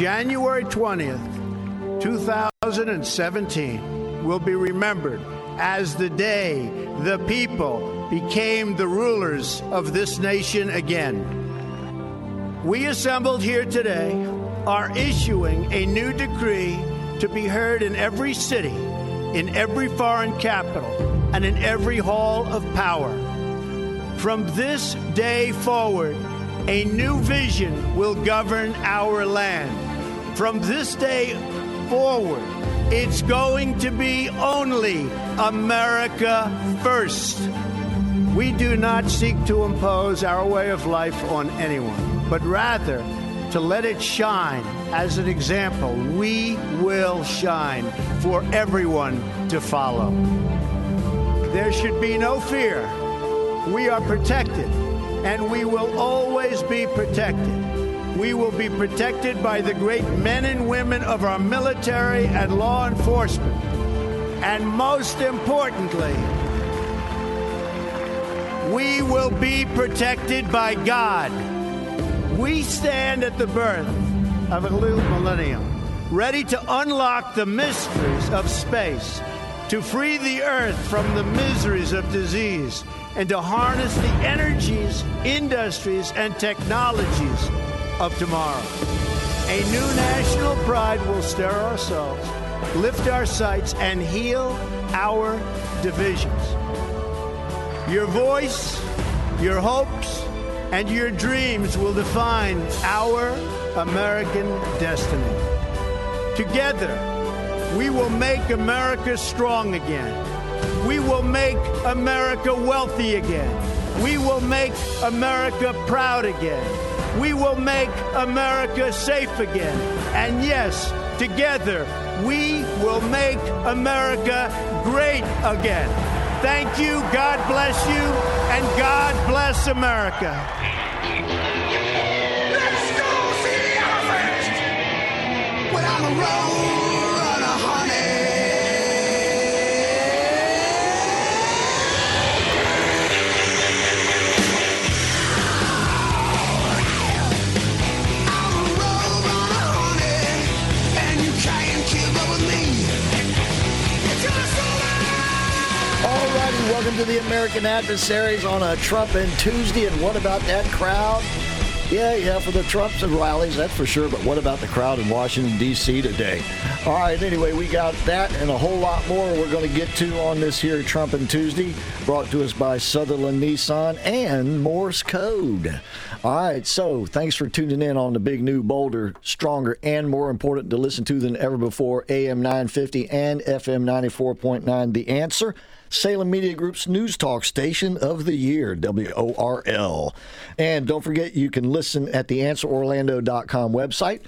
January 20th, 2017 will be remembered as the day the people became the rulers of this nation again. We assembled here today are issuing a new decree to be heard in every city, in every foreign capital, and in every hall of power. From this day forward, a new vision will govern our land. From this day forward, it's going to be only America first. We do not seek to impose our way of life on anyone, but rather to let it shine as an example. We will shine for everyone to follow. There should be no fear. We are protected, and we will always be protected. We will be protected by the great men and women of our military and law enforcement. And most importantly, we will be protected by God. We stand at the birth of a new millennium, ready to unlock the mysteries of space, to free the earth from the miseries of disease, and to harness the energies, industries, and technologies of tomorrow. A new national pride will stir our souls, lift our sights, and heal our divisions. Your voice, your hopes, and your dreams will define our American destiny. Together, we will make America strong again. We will make America wealthy again. We will make America proud again. We will make America safe again. And yes, together, we will make America great again. Thank you, God bless you, and God bless America. Let's go see the elephant! I'm a to the American Adversaries on a Trumpin' Tuesday. And what about that crowd? Yeah, yeah, for the Trumps and rallies, that's for sure. But what about the crowd in Washington, D.C. today? All right, anyway, we got that and a whole lot more we're going to get to on this here Trump and Tuesday, brought to us by Sutherland Nissan and Morse Code. All right, so thanks for tuning in on the big new, bolder, stronger, and more important to listen to than ever before AM 950 and FM 94.9. The answer. Salem Media Group's news talk station of the year, WORL. And don't forget, you can listen at the answerorlando.com website,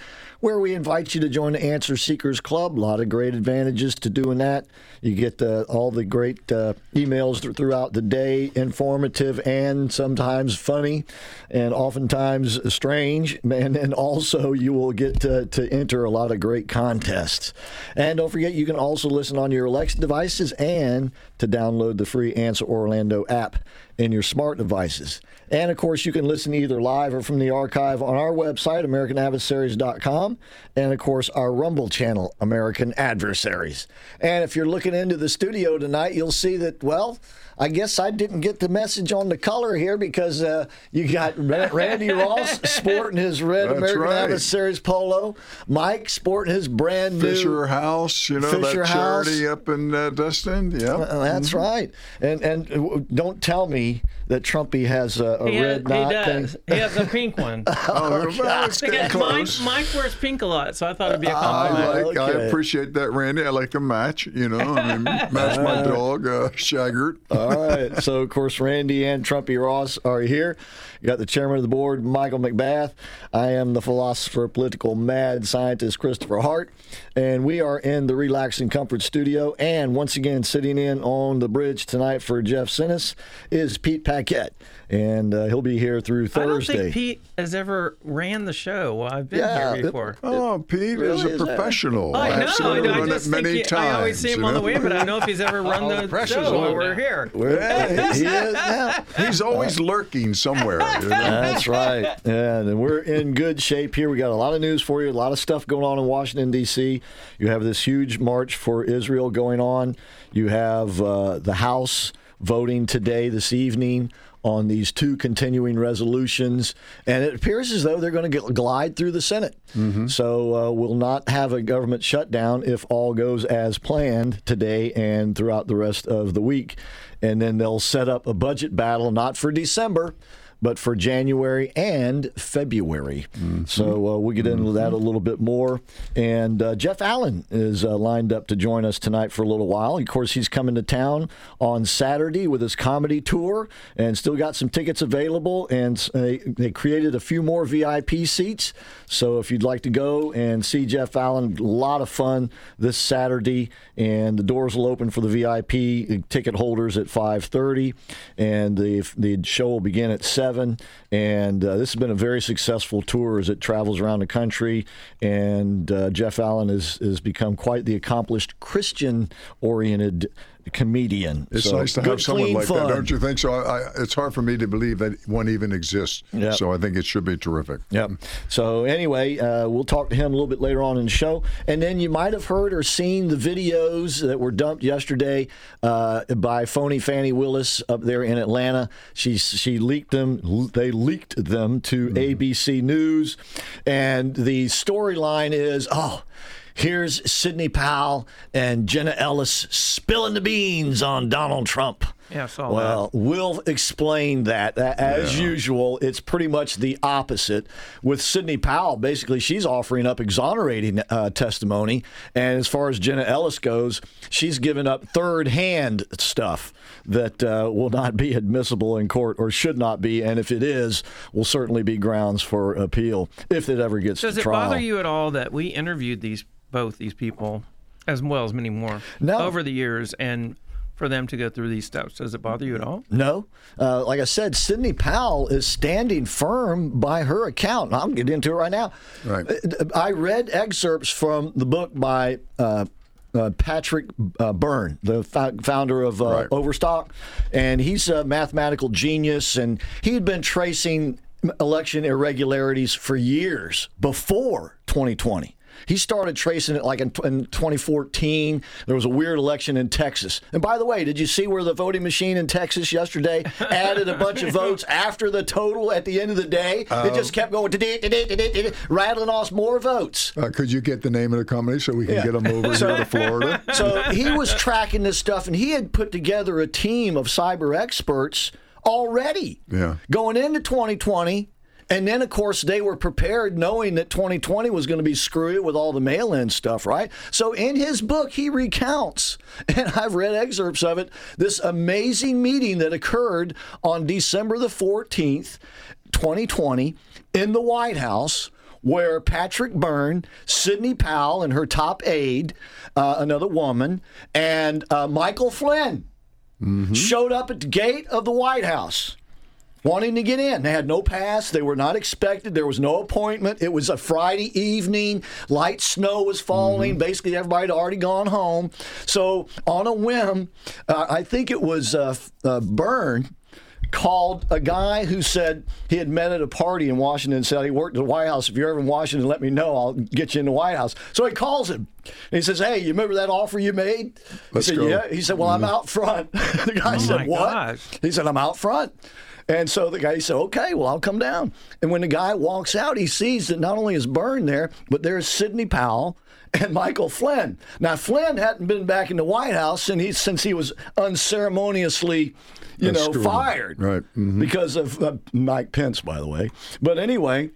where we invite you to join the Answer Seekers Club. A lot of great advantages to doing that. You get uh, all the great uh, emails th- throughout the day, informative and sometimes funny, and oftentimes strange. And then also, you will get to, to enter a lot of great contests. And don't forget, you can also listen on your Alexa devices and to download the free Answer Orlando app in your smart devices. And of course, you can listen either live or from the archive on our website, AmericanAdversaries.com, and of course, our Rumble channel, American Adversaries. And if you're looking into the studio tonight, you'll see that, well, I guess I didn't get the message on the color here because uh, you got Randy Ross sporting his red That's American right. Adversaries polo, Mike sporting his brand new Fisher House, you know, Fisher that House. charity up in uh, Destin. Yeah. That's right. And and uh, don't tell me me that Trumpy has a, a He, red has, knot he does. thing. He has a pink one. oh, well, it's getting Because Mike. Mike wears pink a lot, so I thought it'd be a compliment. I, like. I appreciate that, Randy. I like a match. You know, I mean, match my dog, uh, Shaggart. All right. So, of course, Randy and Trumpy Ross are here. You got the chairman of the board, Michael McBath. I am the philosopher, political mad scientist, Christopher Hart. And we are in the Relax and Comfort studio. And once again, sitting in on the bridge tonight for Jeff Sinnis is is Pete Paquette, and uh, he'll be here through Thursday. I don't Thursday. think Pete has ever ran the show. Well, I've been Yeah, here it- before. Oh, Pete really is is a that- professional. I know. I've seen I, run just it think many he- times. I always see him you on the way, but I don't know if he's ever run the the, pressure's show on while we're here. Well, he is now. He's always lurking somewhere. You know? That's right. And we're in good shape here. We got a lot of news for you, a lot of stuff going on in Washington, D.C. You have this huge march for Israel going on. You have uh, the House voting today, this evening, on these two continuing resolutions. And it appears as though they're going to glide through the Senate. So uh, we'll not have a government shutdown if all goes as planned today and throughout the rest of the week. And then they'll set up a budget battle, not for December but for January and February. So uh, we'll get into that a little bit more. And uh, Jeff Allen is uh, lined up to join us tonight for a little while. Of course, he's coming to town on Saturday with his comedy tour and still got some tickets available. And uh, they, created a few more VIP seats. So if you'd like to go and see Jeff Allen, a lot of fun this Saturday. And the doors will open for the VIP ticket holders at 5:30, and the the show will begin at seven. And uh, this has been a very successful tour as it travels around the country. And uh, Jeff Allen has has become quite the accomplished Christian-oriented comedian. It's So, nice to have someone like fun. that, don't you think? So I, I, it's hard for me to believe that one even exists. Yep. So I think it should be terrific. Yep. So anyway, uh, we'll talk to him a little bit later on in the show, and then you might have heard or seen the videos that were dumped yesterday uh, by phony Fannie Willis up there in Atlanta. She she leaked them. They leaked them to ABC News, and the storyline is oh. Here's Sidney Powell and Jenna Ellis spilling the beans on Donald Trump. Yeah, I saw well, we'll explain that. As Yeah. usual, it's pretty much the opposite. With Sidney Powell, basically, she's offering up exonerating uh, testimony. And as far as Jenna Ellis goes, she's given up third hand stuff that uh, will not be admissible in court or should not be. And if it is, will certainly be grounds for appeal if it ever gets Does to trial. Does it bother you at all that we interviewed these both these people, as well as many more, No. over the years, and for them to go through these steps? Does it bother you at all? No. Uh, like I said, Sidney Powell is standing firm by her account. I'll get into it right now. Right. Uh, I read excerpts from the book by uh, uh, Patrick uh, Byrne, the fo- founder of uh, Right. Overstock, and he's a mathematical genius, and he had been tracing election irregularities for years before 2020. He started tracing it like in, in 2014. There was a weird election in Texas. And by the way, did you see where the voting machine in Texas yesterday added a bunch of votes after the total at the end of the day? it just kept going, rattling off more votes. Uh, could you get the name of the company so we can Yeah. get them over here to Florida? So he was tracking this stuff, and he had put together a team of cyber experts already Yeah. going into 2020. And then, of course, they were prepared knowing that 2020 was going to be screwy with all the mail in stuff, right? So, in his book, he recounts, and I've read excerpts of it, this amazing meeting that occurred on December the 14th, 2020, in the White House where Patrick Byrne, Sidney Powell, and her top aide, uh, another woman, and uh, Michael Flynn showed up at the gate of the White House wanting to get in. They had no pass. They were not expected. There was no appointment. It was a Friday evening. Light snow was falling. Basically, everybody had already gone home. So, on a whim, uh, I think it was uh, uh, Byrne called a guy who said he had met at a party in Washington and said he worked at the White House. If you're ever in Washington, let me know. I'll get you in the White House. So he calls him. And he says, Hey, you remember that offer you made? Let's he said, go. Yeah. He said, Well, I'm out front. the guy said, What? gosh. He said, I'm out front. And so the guy said, okay, well, I'll come down. And when the guy walks out, he sees that not only is Byrne there, but there's Sidney Powell and Michael Flynn. Now, Flynn hadn't been back in the White House since he, since he was unceremoniously, you know, fired. Right. Mhm. Because of uh, Mike Pence, by the way. But anyway,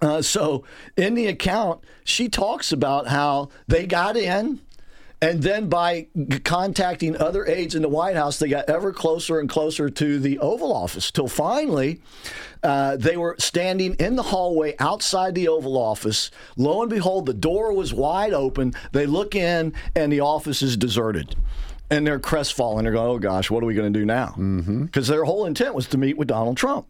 uh, so in the account, she talks about how they got in. And then by g- contacting other aides in the White House, they got ever closer and closer to the Oval Office till finally uh, they were standing in the hallway outside the Oval Office. Lo and behold, the door was wide open. They look in, and the office is deserted. and they're crestfallen. They're going, "Oh gosh, what are we going to do now?" Because their whole intent was to meet with Donald Trump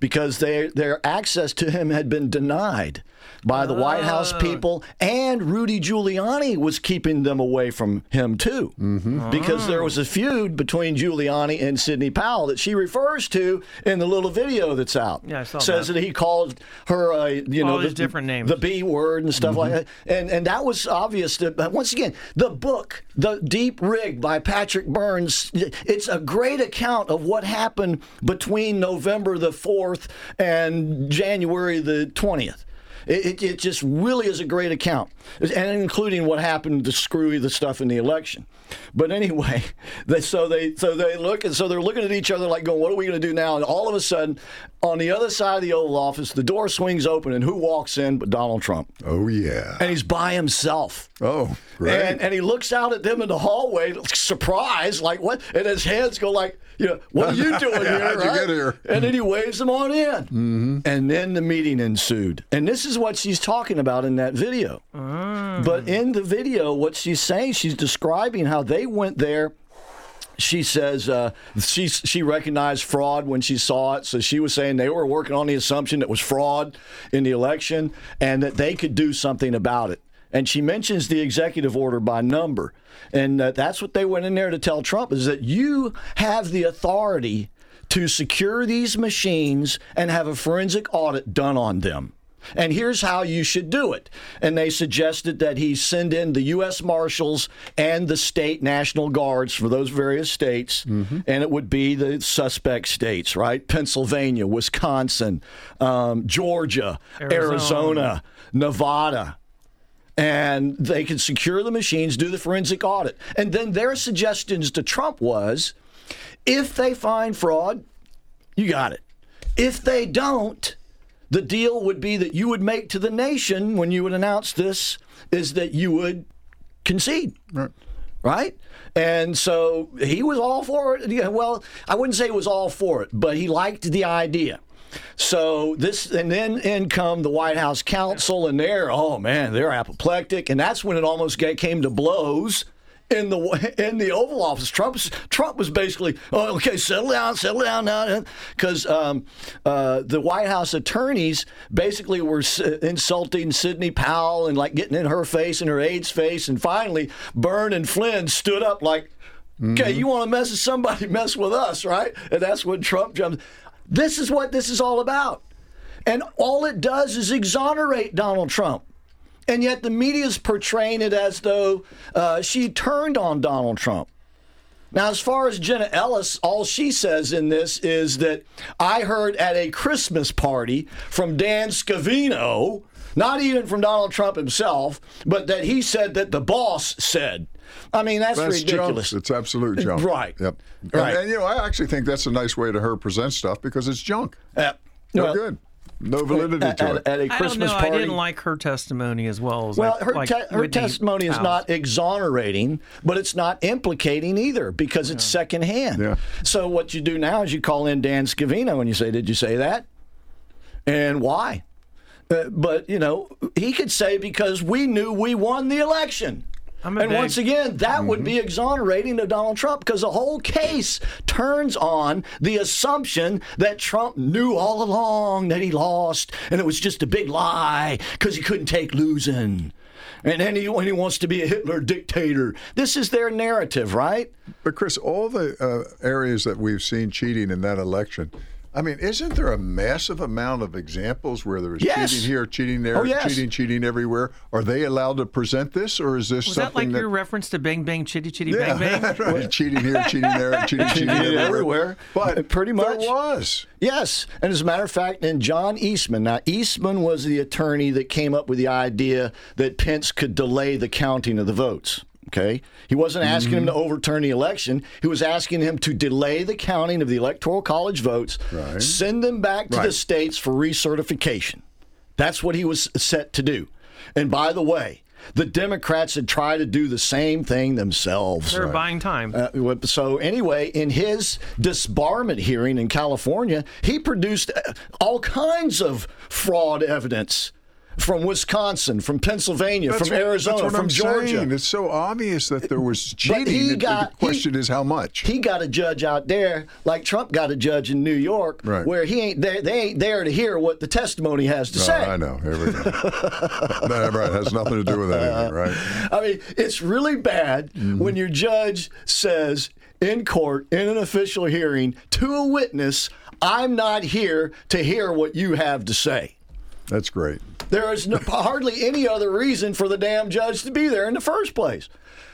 because they, their access to him had been denied by the White House people, and Rudy Giuliani was keeping them away from him too, because there was a feud between Giuliani and Sidney Powell that she refers to in the little video that's out. Yeah, I saw Says that. that he called her, uh, you All know, these the, different names. the B word and stuff like that, and and that was obvious. That, but once again, the book, The Deep Rig by Patrick Burns, it's a great account of what happened between November the fourth and January the twentieth. It, it, it just really is a great account, and including what happened to screw the stuff in the election. But anyway, they, so they so they look and so they're looking at each other like going, "What are we going to do now?" And all of a sudden, on the other side of the Oval Office, the door swings open, and who walks in but Donald Trump? Oh yeah. And he's by himself. Oh, great. And, and he looks out at them in the hallway, surprised, like what? And his hands go like, you know, what are you doing here? How'd you right? get here? And then he waves them on in. Mm-hmm. And then the meeting ensued. And this is what she's talking about in that video. But in the video, what she's saying, she's describing how they went there she says uh, she she recognized fraud when she saw it. So she was saying they were working on the assumption it was fraud in the election and that they could do something about it. And she mentions the executive order by number, and uh, that's what they went in there to tell Trump is that you have the authority to secure these machines and have a forensic audit done on them. And here's how you should do it. And they suggested that he send in the U.S. Marshals and the state National Guards for those various states. And it would be the suspect states, right? Pennsylvania, Wisconsin, um, Georgia, Arizona. Arizona, Nevada. And they could secure the machines, do the forensic audit. And then their suggestions to Trump was if they find fraud, you got it. If they don't, the deal would be that you would make to the nation when you would announce this is that you would concede. Right. Right? And so he was all for it. Yeah, Well, I wouldn't say he was all for it, but he liked the idea. So this, and then in come the White House counsel, and they're, oh man, they're apoplectic. And that's when it almost came to blows in the in the Oval Office. Trump's Trump was basically, oh, okay, settle down, settle down now, because um, uh, the White House attorneys basically were s- insulting Sidney Powell and like getting in her face and her aide's face, and finally Byrne and Flynn stood up like. Okay, you want to mess with somebody, mess with us, right? And that's when Trump jumps. This is what this is all about. And all it does is exonerate Donald Trump. And yet the media's portraying it as though uh, she turned on Donald Trump. Now, as far as Jenna Ellis, all she says in this is that I heard at a Christmas party from Dan Scavino, not even from Donald Trump himself, but that he said that the boss said. I mean, that's, That's ridiculous. junk. It's absolute junk. Right. Yep. Right. And, and, you know, I actually think that's a nice way to her present stuff because it's junk. Uh, No well, good. No validity At, to at- it. at a I don't Christmas know. party. I didn't like her testimony as well as Well, like, her, like te- her Whitney testimony is Powell's. not exonerating, but it's not implicating either because it's secondhand. Yeah. So what you do now is you call in Dan Scavino and you say, "Did you say that?" And why? Uh, but you know, he could say because we knew we won the election. I'm And big- once again, that would be exonerating to Donald Trump because the whole case turns on the assumption that Trump knew all along that he lost and it was just a big lie because he couldn't take losing. And then he, when he wants to be a Hitler dictator, this is their narrative, right? But Chris, all the uh, areas that we've seen cheating in that election, I mean, isn't there a massive amount of examples where there is Yes. cheating here, cheating there, Oh, yes. cheating, cheating everywhere? Are they allowed to present this, or is this Was that something like your reference to Bang Bang Chitty Chitty yeah, Bang Bang? right. cheating here, cheating there, cheating, cheating, Cheating everywhere. everywhere. But uh, Pretty much. there was. Yes, and as a matter of fact, and John Eastman. Now, Eastman was the attorney that came up with the idea that Pence could delay the counting of the votes. Okay, he wasn't asking him to overturn the election. He was asking him to delay the counting of the electoral college votes, Right. send them back to the states for recertification. That's what he was set to do. And by the way, the Democrats had tried to do the same thing themselves. They're buying time. Uh, so anyway, in his disbarment hearing in California, he produced uh, all kinds of fraud evidence from Wisconsin, from Pennsylvania, That's from what- Arizona, from I'm Georgia. Saying. It's so obvious that there was cheating. he The- got- the question is how much. He got a judge out there, like Trump got a judge in New York, Right. where he ain't there, they ain't there to hear what the testimony has to say. I know. Here we go. that right, has nothing to do with anything, right? I mean, it's really bad Mm-hmm. when your judge says in court, in an official hearing, to a witness, I'm not here to hear what you have to say. That's great. There is no, hardly any other reason for the damn judge to be there in the first place.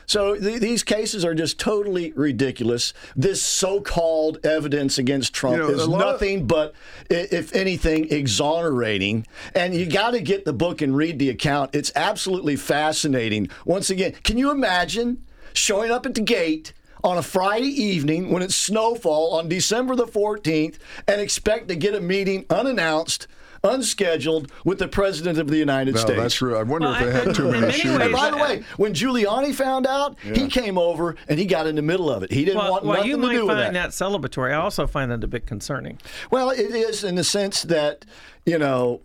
So th- these cases are just totally ridiculous. This so-called evidence against Trump You know, is lot of- nothing but, if anything, exonerating. And you got to get the book and read the account. It's absolutely fascinating. Once again, can you imagine showing up at the gate? On a Friday evening when it's snowfall on December the 14th and expect to get a meeting unannounced, unscheduled with the President of the United No, States. that's true. I wonder Well, if they I- had too many many shooters. ways, By the way, when Giuliani found out, he came over and he got in the middle of it. He didn't Well, want while nothing you to might do with that. you might find that. that celebratory, I also find that a bit concerning. Well, it is in the sense that you know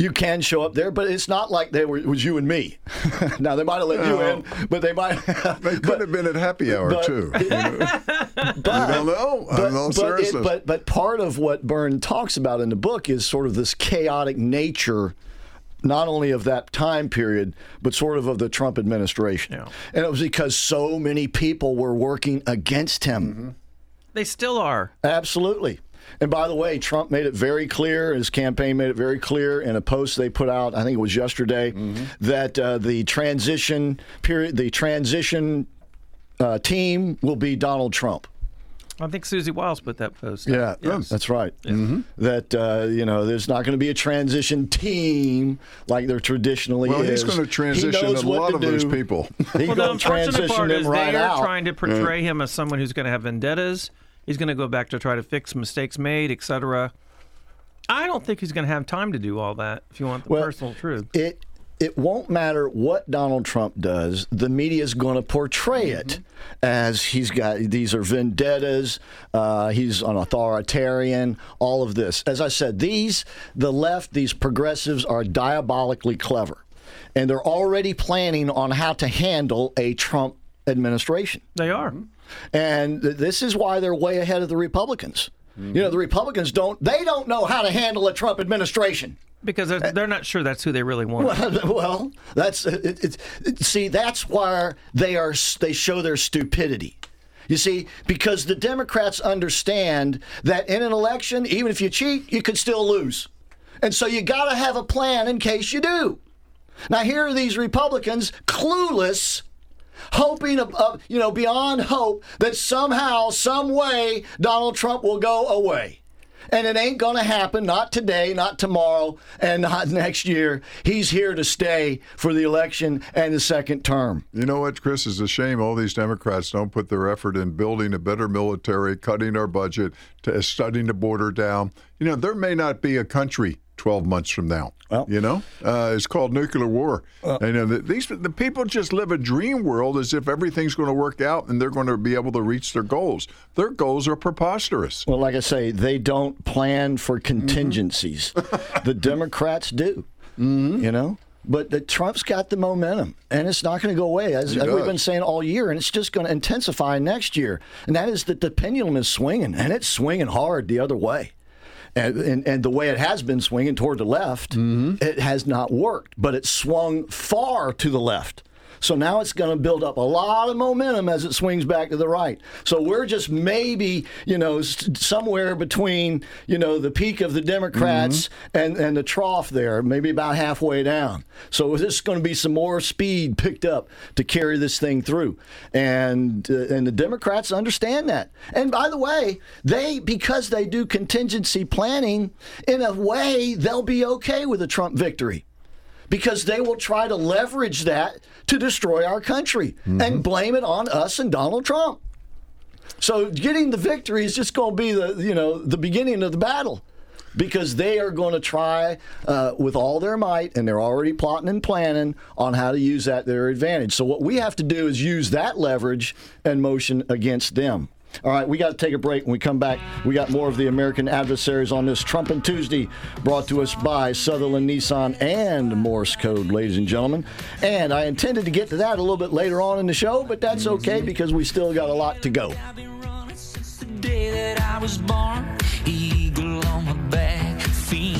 you can show up there, but it's not like they were it was you and me. now they might have let you No. in, but they might. They could have been at happy hour but- too. You, know? but, You don't know. But, in all but, it, but but part of what Byrne talks about in the book is sort of this chaotic nature. Not only of that time period, but sort of of the Trump administration. Yeah. And it was because so many people were working against him. Mm-hmm. They still are. Absolutely. And by the way, Trump made it very clear, his campaign made it very clear in a post they put out, I think it was yesterday, Mm-hmm. that uh, the transition period, the transition uh, team will be Donald Trump. I think Susie Wiles put that post. up. Yeah, Yes. that's right. That uh, you know, there's not going to be a transition team like there traditionally well, is. he's going to transition a lot to of those people. He's Well, the going to unfortunate transition part them is right they are out. trying to portray him as someone who's going to have vendettas. He's going to go back to try to fix mistakes made, etc. I don't think he's going to have time to do all that. If you want the Well, personal truth, it it won't matter what Donald Trump does. The media is going to portray it as he's got these are vendettas. Uh, he's an authoritarian. All of this, as I said, these the left, these progressives are diabolically clever, and they're already planning on how to handle a Trump administration. they are. And th- this is why they're way ahead of the Republicans. You know, the Republicans don't they don't know how to handle a Trump administration. Because they're, uh, they're not sure that's who they really want. well, that's it, it, it, see that's why they are they show their stupidity. You see, because the Democrats understand that in an election, even if you cheat, you could still lose, and so you got to have a plan in case you do. Now here are these Republicans clueless. Hoping, uh, you know, beyond hope that somehow, some way, Donald Trump will go away. And it ain't going to happen, not today, not tomorrow, and not next year. He's here to stay for the election and the second term. You know what, Chris? It's a shame all these Democrats don't put their effort in building a better military, cutting our budget, to studying the border down. You know, there may not be a country 12 months from now. Well- you know, uh, it's called nuclear war. and uh, the, these the people just live a dream world as if everything's going to work out and they're going to be able to reach their goals. Their goals are preposterous. Well, like I say, they don't plan for contingencies. the Democrats do. You know? But the, Trump's got the momentum, and it's not going to go away, as, as we've been saying all year, and it's just going to intensify next year. And that is that the pendulum is swinging, and it's swinging hard the other way. And, and, and the way it has been swinging toward the left, mm-hmm. it has not worked, but it swung far to the left. So now it's going to build up a lot of momentum as it swings back to the right. So we're just maybe, you know, somewhere between, you know, the peak of the Democrats and, and the trough there, maybe about halfway down. So there's going to be some more speed picked up to carry this thing through. And, uh, and the Democrats understand that. And by the way, they, because they do contingency planning, in a way, they'll be okay with a Trump victory because they will try to leverage that to destroy our country and blame it on us and Donald Trump. So getting the victory is just going to be the you know the beginning of the battle because they are going to try uh, with all their might and they're already plotting and planning on how to use that to their advantage. So what we have to do is use that leverage and motion against them. All right, we got to take a break. When we come back, we got more of the American adversaries on this Trumpin' Tuesday, brought to us by Sutherland Nissan and Morse Code, ladies and gentlemen. And I intended to get to that a little bit later on in the show, but that's okay because we still got a lot to go.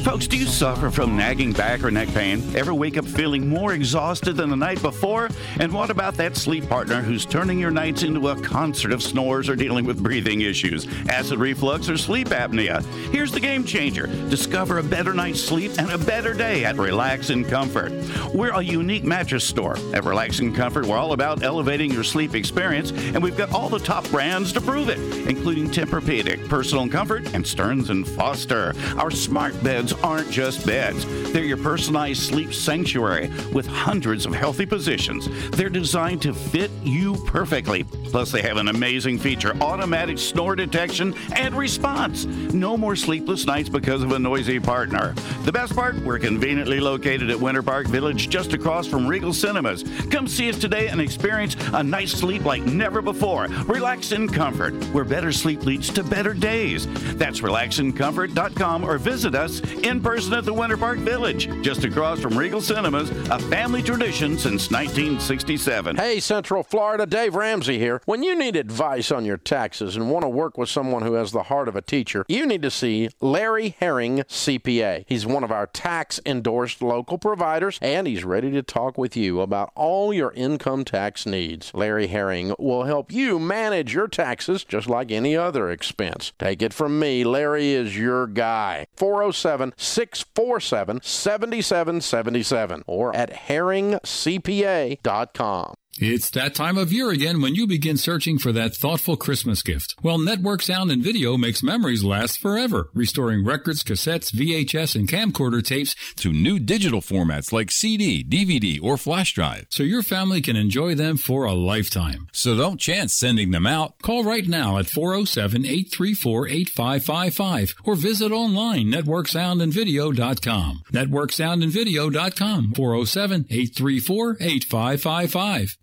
Folks, do you suffer from nagging back or neck pain? Ever wake up feeling more exhausted than the night before? And what about that sleep partner who's turning your nights into a concert of snores or dealing with breathing issues, acid reflux, or sleep apnea? Here's the game changer. Discover a better night's sleep and a better day at Relax and Comfort. We're a unique mattress store. At Relax and Comfort, we're all about elevating your sleep experience, and we've got all the top brands to prove it, including Tempur-Pedic, Personal Comfort, and Stearns and Foster. Our smart beds aren't just beds. They're your personalized sleep sanctuary with hundreds of healthy positions. They're designed to fit you perfectly. Plus, they have an amazing feature automatic snore detection and response. No more sleepless nights because of a noisy partner. The best part, we're conveniently located at Winter Park Village just across from Regal Cinemas. Come see us today and experience a night's sleep like never before. Relax in comfort, where better sleep leads to better days. That's relaxincomfort.com or visit us in person at the Winter Park Village, just across from Regal Cinemas, a family tradition since 1967. Hey, Central Florida, Dave Ramsey here. When you need advice on your taxes and want to work with someone who has the heart of a teacher, you need to see Larry Herring, CPA. He's one of our tax endorsed local providers, and he's ready to talk with you about all your income tax needs. Larry Herring will help you manage your taxes just like any other expense. Take it from me, Larry is your guy. 407 647 7777 or at herringcpa.com. It's that time of year again when you begin searching for that thoughtful Christmas gift. Well, Network Sound and Video makes memories last forever, restoring records, cassettes, VHS, and camcorder tapes to new digital formats like CD, DVD, or flash drive, so your family can enjoy them for a lifetime. So don't chance sending them out. Call right now at 407-834-8555 or visit online networksoundandvideo.com. Networksoundandvideo.com 407-834-8555.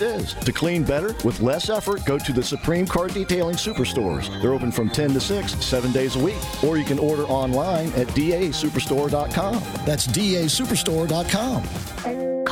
is. To clean better with less effort, go to the Supreme Car Detailing Superstores. They're open from 10 to 6, seven days a week. Or you can order online at dasuperstore.com. That's dasuperstore.com.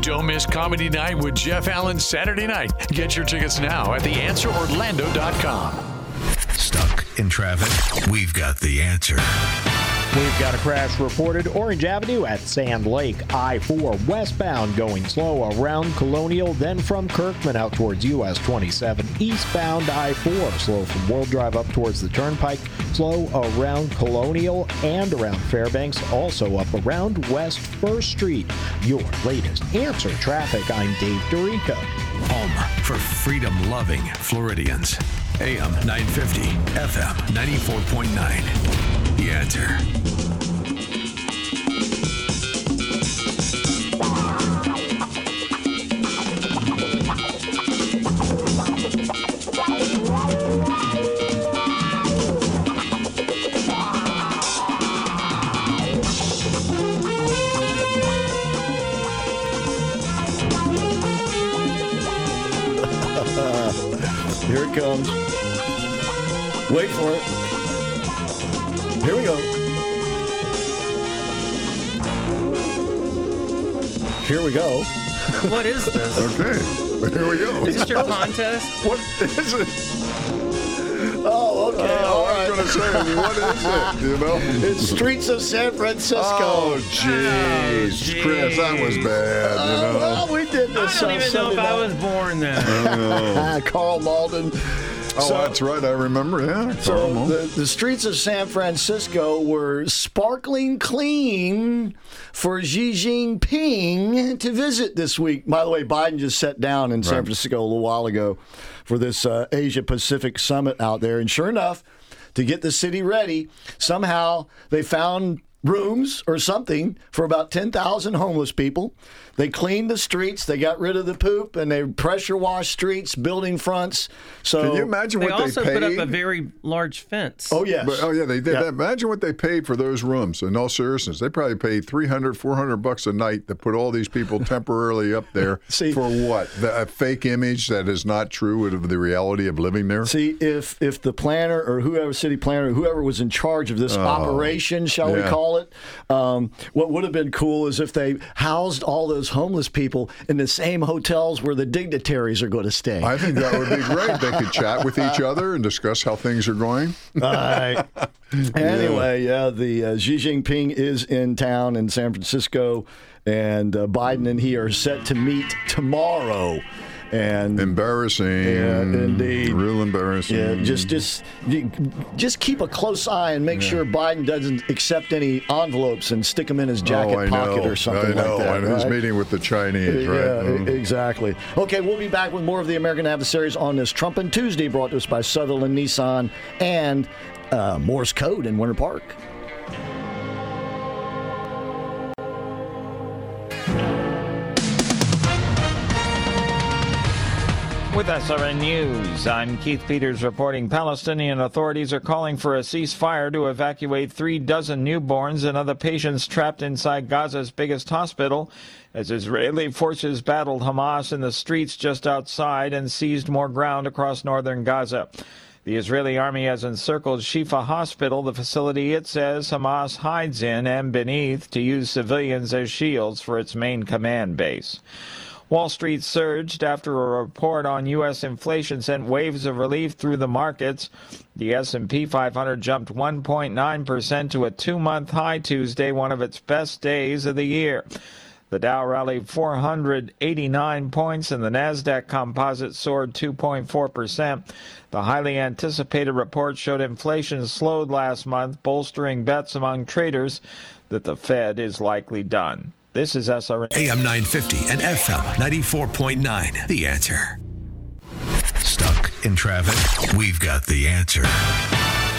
Don't miss Comedy Night with Jeff Allen Saturday night. Get your tickets now at theanswerorlando.com. Stuck in traffic? We've got the answer. We've got a crash reported Orange Avenue at Sand Lake, I 4 westbound going slow around Colonial, then from Kirkman out towards US 27. Eastbound I 4 slow from World Drive up towards the Turnpike, slow around Colonial and around Fairbanks, also up around West 1st Street. Your latest answer traffic. I'm Dave Dorico. Home for freedom loving Floridians. AM 950, FM 94.9. The answer. Here it comes. Wait for it. Here we go. Here we go. What is this? Okay, here we go. Is this your contest? What is it? Oh, okay. Oh, I was going to say, what is it? You know? It's Streets of San Francisco. Oh, jeez. Oh, Chris, that was bad, you uh, know? well, we did this. I don't on even know Sunday if I was born then. Oh, Karl Malden. Oh So- that's right. I remember. Yeah. So the, the streets of San Francisco were sparkling clean for Xi Jinping to visit this week. By the way, Biden just sat down in San Right. Francisco a little while ago for this uh, Asia Pacific summit out there, and sure enough, to get the city ready, somehow they found rooms or something for about 10,000 homeless people. They cleaned the streets, they got rid of the poop, and they pressure washed streets, building fronts. So Can you imagine They what also they put paid? up a very large fence. Oh yes. But, oh yeah, they did. Yeah. Imagine what they paid for those rooms. In all seriousness, they probably paid 300, 400 bucks a night to put all these people temporarily up there See- for what? The, a fake image that is not true of the reality of living there. See, if if the planner or whoever city planner, whoever was in charge of this operation, shall we Oh, call it, um, what would have been cool is if they housed all those homeless people in the same hotels where the dignitaries are going to stay. I think that would be great. They could chat with each other and discuss how things are going. Right. Anyway, yeah, the uh, Xi Jinping is in town in San Francisco, and uh, Biden and he are set to meet tomorrow. And Embarrassing. Yeah, indeed. Real embarrassing. Yeah, just just just keep a close eye and make sure Biden doesn't accept any envelopes and stick them in his jacket oh, I pocket know. or something I know. like that. And his right? meeting with the Chinese, right? Yeah, Mm. exactly. Okay, we'll be back with more of the American Adversaries on this Trumpin' Tuesday, brought to us by Sutherland Nissan and uh, Morse Code in Winter Park. With SRN News, I'm Keith Peters reporting Palestinian authorities are calling for a ceasefire to evacuate three dozen newborns and other patients trapped inside Gaza's biggest hospital as Israeli forces battled Hamas in the streets just outside and seized more ground across northern Gaza. The Israeli army has encircled Shifa Hospital, the facility it says Hamas hides in and beneath to use civilians as shields for its main command base. Wall Street surged after a report on U.S. inflation sent waves of relief through the markets. The S&P 500 jumped 1.9% to a two-month high Tuesday, one of its best days of the year. The Dow rallied 489 points and the Nasdaq Composite soared 2.4%. The highly anticipated report showed inflation slowed last month, bolstering bets among traders that the Fed is likely done. This is SRN. AM 950 and FM 94.9. The answer. Stuck in traffic? We've got the answer.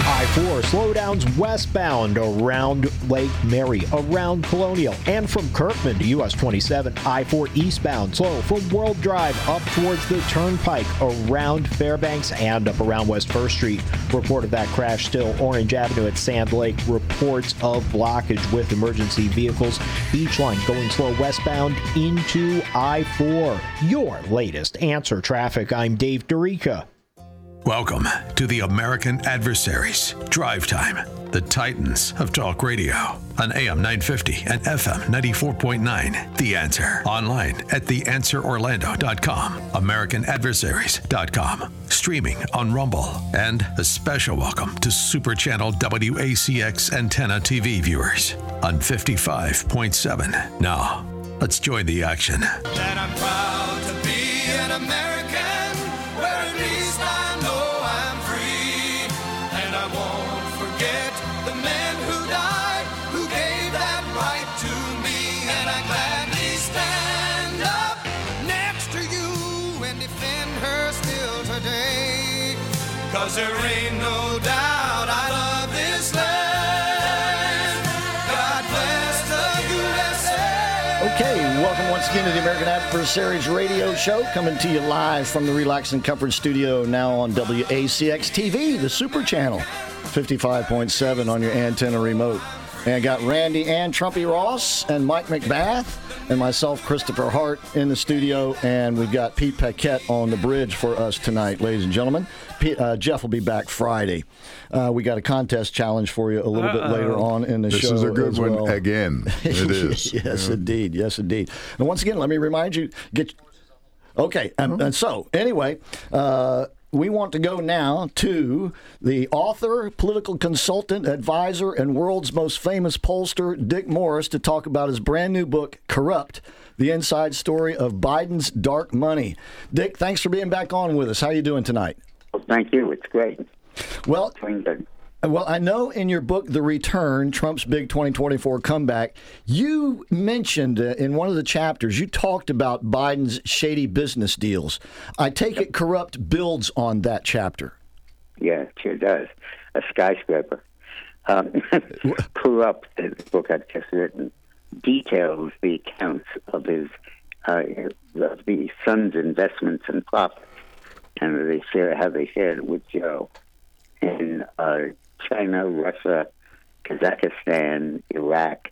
I 4 slowdowns westbound around Lake Mary, around Colonial, and from Kirkman to US 27. I 4 eastbound slow from World Drive up towards the Turnpike, around Fairbanks, and up around West 1st Street. Report of that crash still Orange Avenue at Sand Lake. Reports of blockage with emergency vehicles. Beach line going slow westbound into I 4. Your latest answer traffic. I'm Dave Dorica. Welcome to the American Adversaries Drive Time, the Titans of Talk Radio on AM 950 and FM 94.9. The Answer. Online at theanswerorlando.com, americanadversaries.com, streaming on Rumble, and a special welcome to Super Channel WACX antenna TV viewers on 55.7. Now, let's join the action. Cause there ain't no doubt I love this land. God bless the USA. Okay, welcome once again to the American Adversaries Radio Show, coming to you live from the Relax and Comfort Studio, now on WACX TV, the Super Channel, 55.7 on your antenna remote. And I got Randy and Trumpy Ross and Mike McBath and myself, Christopher Hart, in the studio. And we've got Pete Paquette on the bridge for us tonight, ladies and gentlemen. Pete, uh, Jeff will be back Friday. Uh, we got a contest challenge for you a little bit later on in the This show. This is a good as one well. again. It is. yes, Yeah. indeed. Yes, indeed. And once again, let me remind you, get. Okay, and, Uh-huh. and so anyway, uh, we want to go now to the author, political consultant, advisor, and world's most famous pollster, Dick Morris, to talk about his brand new book, Corrupt The Inside Story of Biden's Dark Money. Dick, thanks for being back on with us. How are you doing tonight? Well, thank you. It's great. Well, well, I know in your book, The Return, Trump's Big 2024 Comeback, you mentioned uh, in one of the chapters, you talked about Biden's shady business deals. I take it Corrupt builds on that chapter. Yeah, it sure does. A skyscraper. Um, Corrupt, the book I've just written, details the accounts of his uh, of the son's investments and profits, and they share how they shared it with Joe in uh, China, Russia, Kazakhstan, Iraq,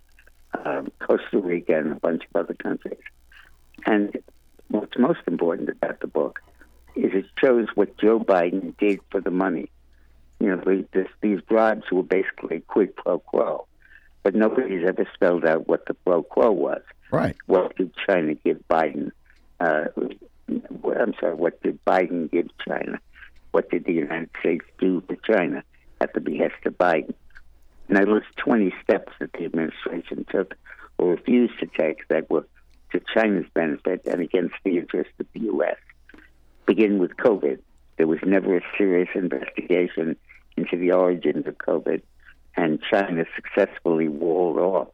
um, Costa Rica, and a bunch of other countries. And what's most important about the book is it shows what Joe Biden did for the money. You know, this, these bribes were basically quid pro quo, but nobody's ever spelled out what the pro quo was. Right. What did China give Biden? Uh, I'm sorry, what did Biden give China? What did the United States do for China at the behest of Biden? And I list 20 steps that the administration took or refused to take that were to China's benefit and against the interest of the U.S. Begin with COVID. There was never a serious investigation into the origins of COVID, and China successfully walled off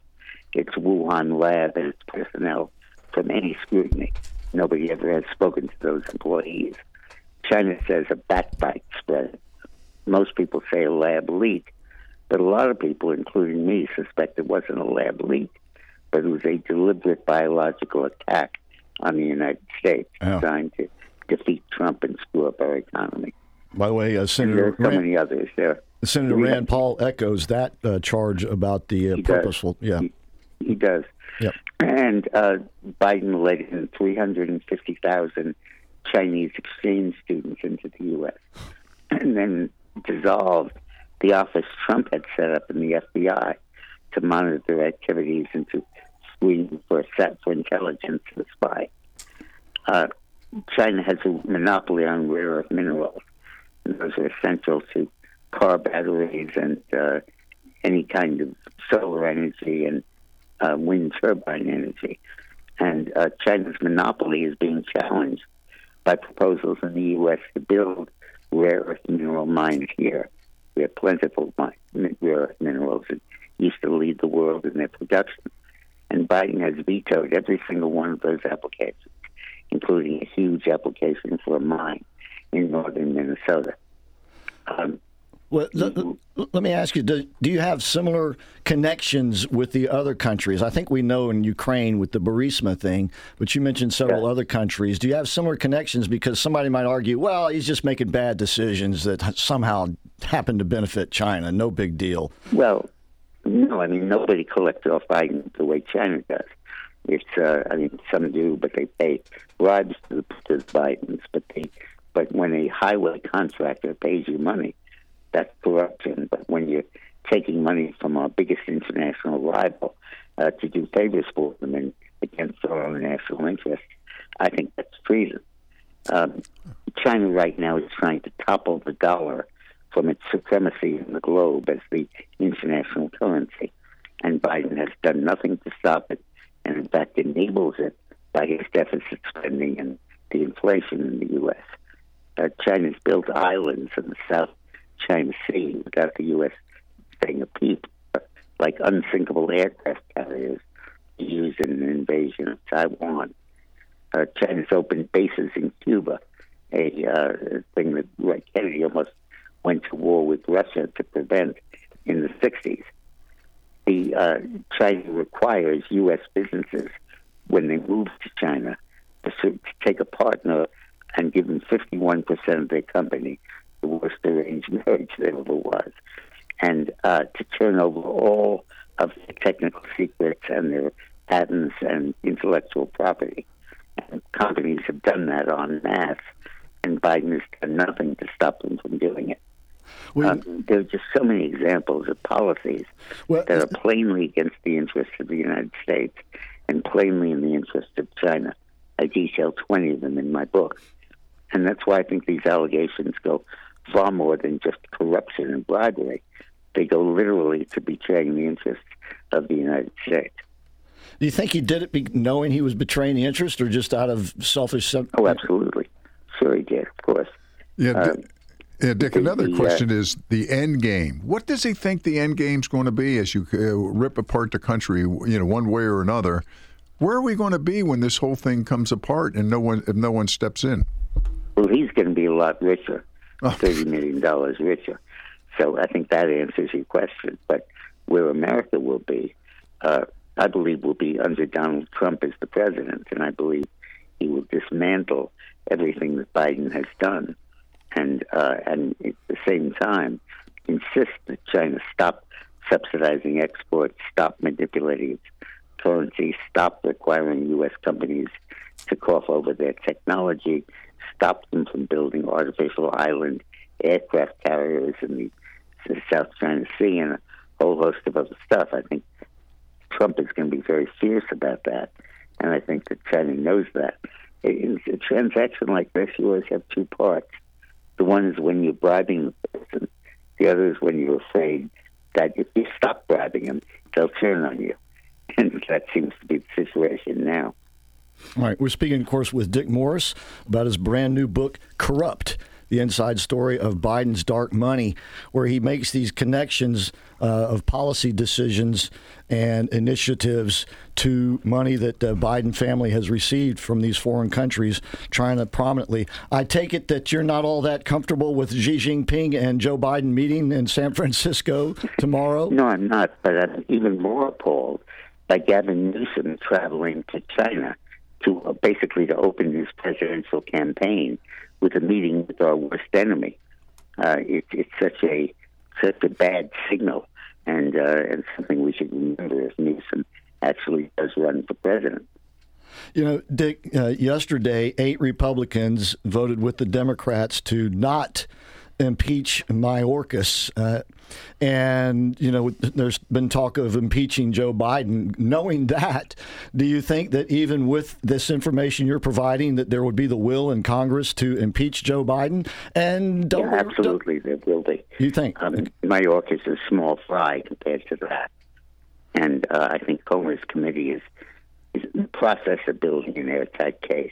its Wuhan lab and its personnel from any scrutiny. Nobody ever has spoken to those employees. China says a backbite spread. Most people say a lab leak, but a lot of people, including me, suspect it wasn't a lab leak, but it was a deliberate biological attack on the United States Oh. designed to defeat Trump and screw up our economy. By the way, uh, Senator there are so Rand, many others there. Senator Rand Paul echoes that uh, charge about the uh, He does. purposeful. Yeah. He does. Yep. And uh, Biden let in 350,000 Chinese exchange students into the U.S. and then dissolved the office Trump had set up in the FBI to monitor activities and to screen for for intelligence and spy. Uh, China has a monopoly on rare earth minerals. And those are essential to car batteries and uh, any kind of solar energy and uh, wind turbine energy. And uh, China's monopoly is being challenged by proposals in the U.S. to build rare earth mineral mines here. We have plentiful rare earth minerals that used to lead the world in their production. And Biden has vetoed every single one of those applications, including a huge application for a mine in northern Minnesota. Um, Well, let, let me ask you: do, do you have similar connections with the other countries? I think we know in Ukraine with the Burisma thing, but you mentioned several other countries. Do you have similar connections? Because somebody might argue, well, he's just making bad decisions that somehow happen to benefit China. No big deal. Well, no, I mean nobody collects off Biden the way China does. It's, uh, I mean, some do, but they pay bribes to the, to the Bidens. But they, but when a highway contractor pays you money, that's corruption. But when you're taking money from our biggest international rival uh, to do favors for them and against our own national interests, I think that's treason. Um, China right now is trying to topple the dollar from its supremacy in the globe as the international currency. And Biden has done nothing to stop it, and in fact enables it by his deficit spending and the inflation in the U.S. Uh, China's built islands in the South China Sea without the U.S. saying a peep, like unsinkable aircraft carriers used in an invasion of Taiwan. Uh, China's opened bases in Cuba, a uh, thing that Ray Kennedy almost went to war with Russia to prevent in the 60s. The uh, China requires U.S. businesses, when they move to China, to, to take a partner and give them 51% of their company, the worst arranged marriage there ever was, and uh, to turn over all of the technical secrets and their patents and intellectual property. And companies have done that on mass, and Biden has done nothing to stop them from doing it. Um, there are just so many examples of policies that are plainly against the interests of the United States and plainly in the interests of China. I detail 20 of them in my book. And that's why I think these allegations go far more than just corruption and bribery. They go literally to betraying the interests of the United States. Do you think he did it be, knowing he was betraying the interest, or just out of selfish? Oh, absolutely. Sure, he did. Of course. Yeah, Uh, Dick, yeah, Dick. Another the, uh, question is the end game. What does he think the end game's going to be as you uh, rip apart the country? You know, one way or another. Where are we going to be when this whole thing comes apart and no one if no one steps in? Well, he's going to be a lot richer, thirty million dollars richer. So I think that answers your question. But where America will be, uh, I believe, will be under Donald Trump as the president, and I believe he will dismantle everything that Biden has done, and uh, and at the same time insist that China stop subsidizing exports, stop manipulating its currency, stop requiring U.S. companies to cough over their technology, stop them from building artificial island aircraft carriers in the, the South China Sea, and a whole host of other stuff. I think Trump is going to be very fierce about that, and I think that China knows that. In a transaction like this, you always have two parts. The one is when you're bribing the person. The other is when you're afraid that if you stop bribing them, they'll turn on you. And that seems to be the situation now. All right, we're speaking, of course, with Dick Morris about his brand new book, Corrupt The Inside Story of Biden's Dark Money, where he makes these connections uh, of policy decisions and initiatives to money that the Biden family has received from these foreign countries, to prominently. I take it that you're not all that comfortable with Xi Jinping and Joe Biden meeting in San Francisco tomorrow? No, I'm not, but I'm even more appalled by Gavin Newsom traveling to China to uh, basically to open his presidential campaign with a meeting with our worst enemy. Uh, it, it's such a such a bad signal, and uh, and something we should remember if Newsom actually does run for president. You know, Dick, uh, yesterday, eight Republicans voted with the Democrats to not impeach Mayorkas. Uh, and, you know, there's been talk of impeaching Joe Biden. Knowing that, do you think that even with this information you're providing, that there would be the will in Congress to impeach Joe Biden? And don't, yeah, absolutely, there will be. You think? Um, Mayorkas is a small fry compared to that. And uh, I think Comer's committee is, is in the process of building an airtight case.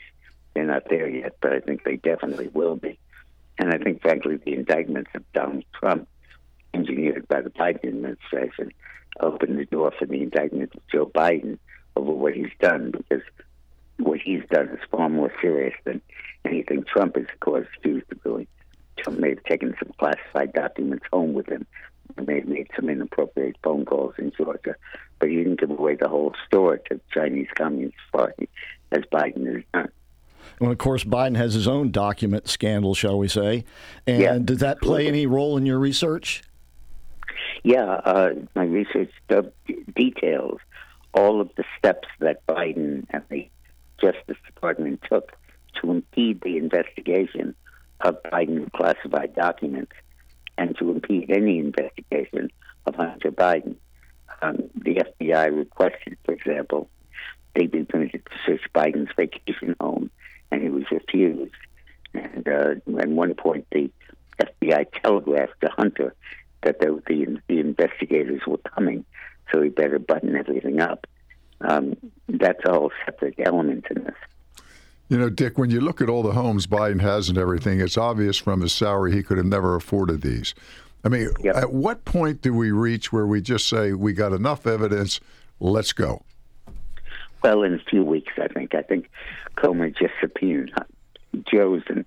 They're not there yet, but I think they definitely will be. And I think, frankly, the indictments of Donald Trump, engineered by the Biden administration, open the door for the indictment of Joe Biden over what he's done, because what he's done is far more serious than anything Trump has caused accused of doing. Trump may have taken some classified documents home with him. He may have made some inappropriate phone calls in Georgia, but he didn't give away the whole store to the Chinese Communist Party, as Biden has done. Well, of course, Biden has his own document scandal, shall we say? And Yeah, does that play any role in your research? Yeah, uh, my research details all of the steps that Biden and the Justice Department took to impede the investigation of Biden's classified documents and to impede any investigation of Hunter Biden. Um, the FBI requested, for example, they be permitted to search Biden's vacation home, and he was refused. And uh, at one point, the FBI telegraphed to Hunter that the, the, the investigators were coming, so he better button everything up. Um, that's a whole separate element in this. You know, Dick, when you look at all the homes Biden has and everything, it's obvious from his salary he could have never afforded these. I mean, at what point do we reach where we just say we got enough evidence, let's go? Well, in a few weeks, I think. I think Comer just subpoenaed Joe's and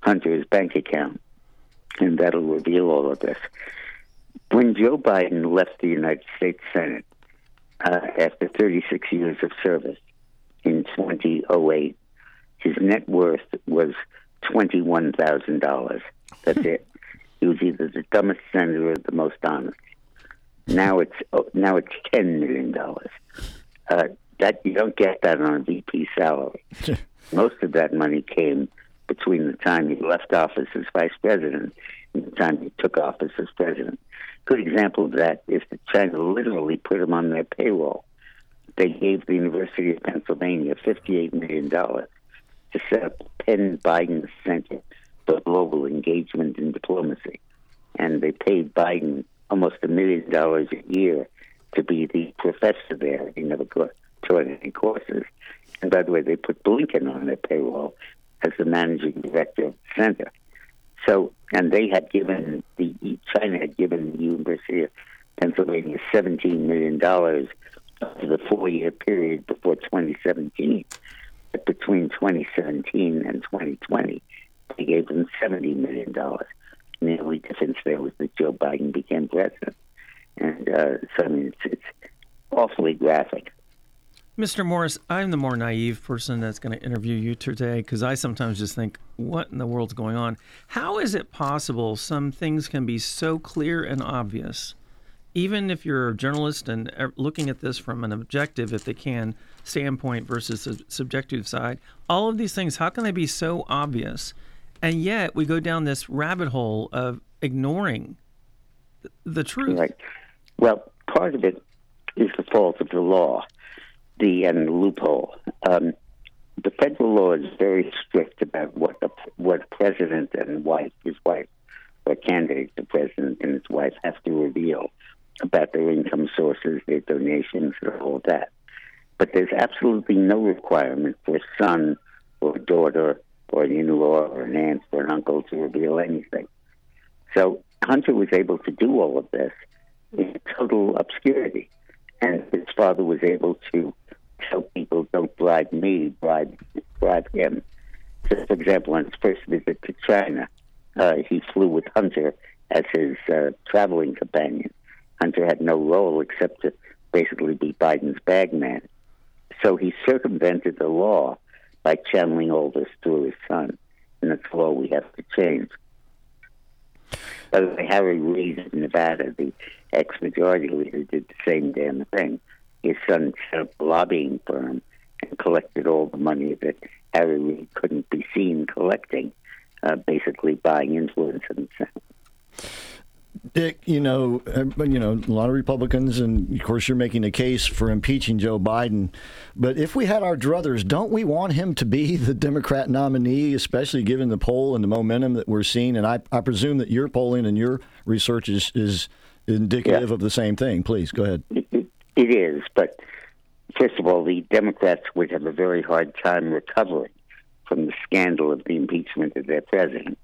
Hunter's bank account, and that'll reveal all of this. When Joe Biden left the United States Senate uh, after 36 years of service in 2008, his net worth was $21,000. That's it. He was either the dumbest senator or the most honest. Now it's oh, now it's ten million dollars. Uh, that you don't get that on a VP salary. Most of that money came between the time he left office as vice president and the time he took office as president. Good example of that is that China literally put him on their payroll. They gave the University of Pennsylvania $58 million to set up Penn Biden Center for Global Engagement and Diplomacy. And they paid Biden almost a million dollars a year to be the professor there. He never any courses. And by the way, they put Blinken on their payroll as the managing director of the center. So, and they had given the China had given the University of Pennsylvania seventeen million dollars over the four-year period before 2017. But between 2017 and 2020, they gave them seventy million dollars. The only difference there was that Joe Biden became president, and uh, so I mean it's, it's awfully graphic. Mr. Morris, I'm the more naive person that's going to interview you today because I sometimes just think, what in the world's going on? How is it possible some things can be so clear and obvious, even if you're a journalist and looking at this from an objective, if they can, standpoint versus the subjective side? All of these things, how can they be so obvious? And yet we go down this rabbit hole of ignoring the truth. Right. Well, part of it is the fault of the law the loophole. Um, the federal law is very strict about what the what president and wife, his wife, or candidate, the president and his wife have to reveal about their income sources, their donations, and all that. But there's absolutely no requirement for a son or daughter or an in-law or an aunt or an uncle to reveal anything. So Hunter was able to do all of this in total obscurity, and his father was able to tell people don't bribe me, bribe bribe him. So, for example, on his first visit to China, uh, he flew with Hunter as his uh, traveling companion. Hunter had no role except to basically be Biden's bagman. So he circumvented the law by channeling all this through his son. And that's law we have to change. By the way, Harry Reid of Nevada, the ex majority leader, did the same damn thing his son set up a lobbying firm and collected all the money that Harry Reid couldn't be seen collecting, uh, basically buying influence himself. Dick, you know, you know, a lot of Republicans, and of course, you're making a case for impeaching Joe Biden. But if we had our druthers, don't we want him to be the Democrat nominee, especially given the poll and the momentum that we're seeing? And I, I presume that your polling and your research is, is indicative yeah. of the same thing. Please go ahead. It is, but first of all, the Democrats would have a very hard time recovering from the scandal of the impeachment of their president.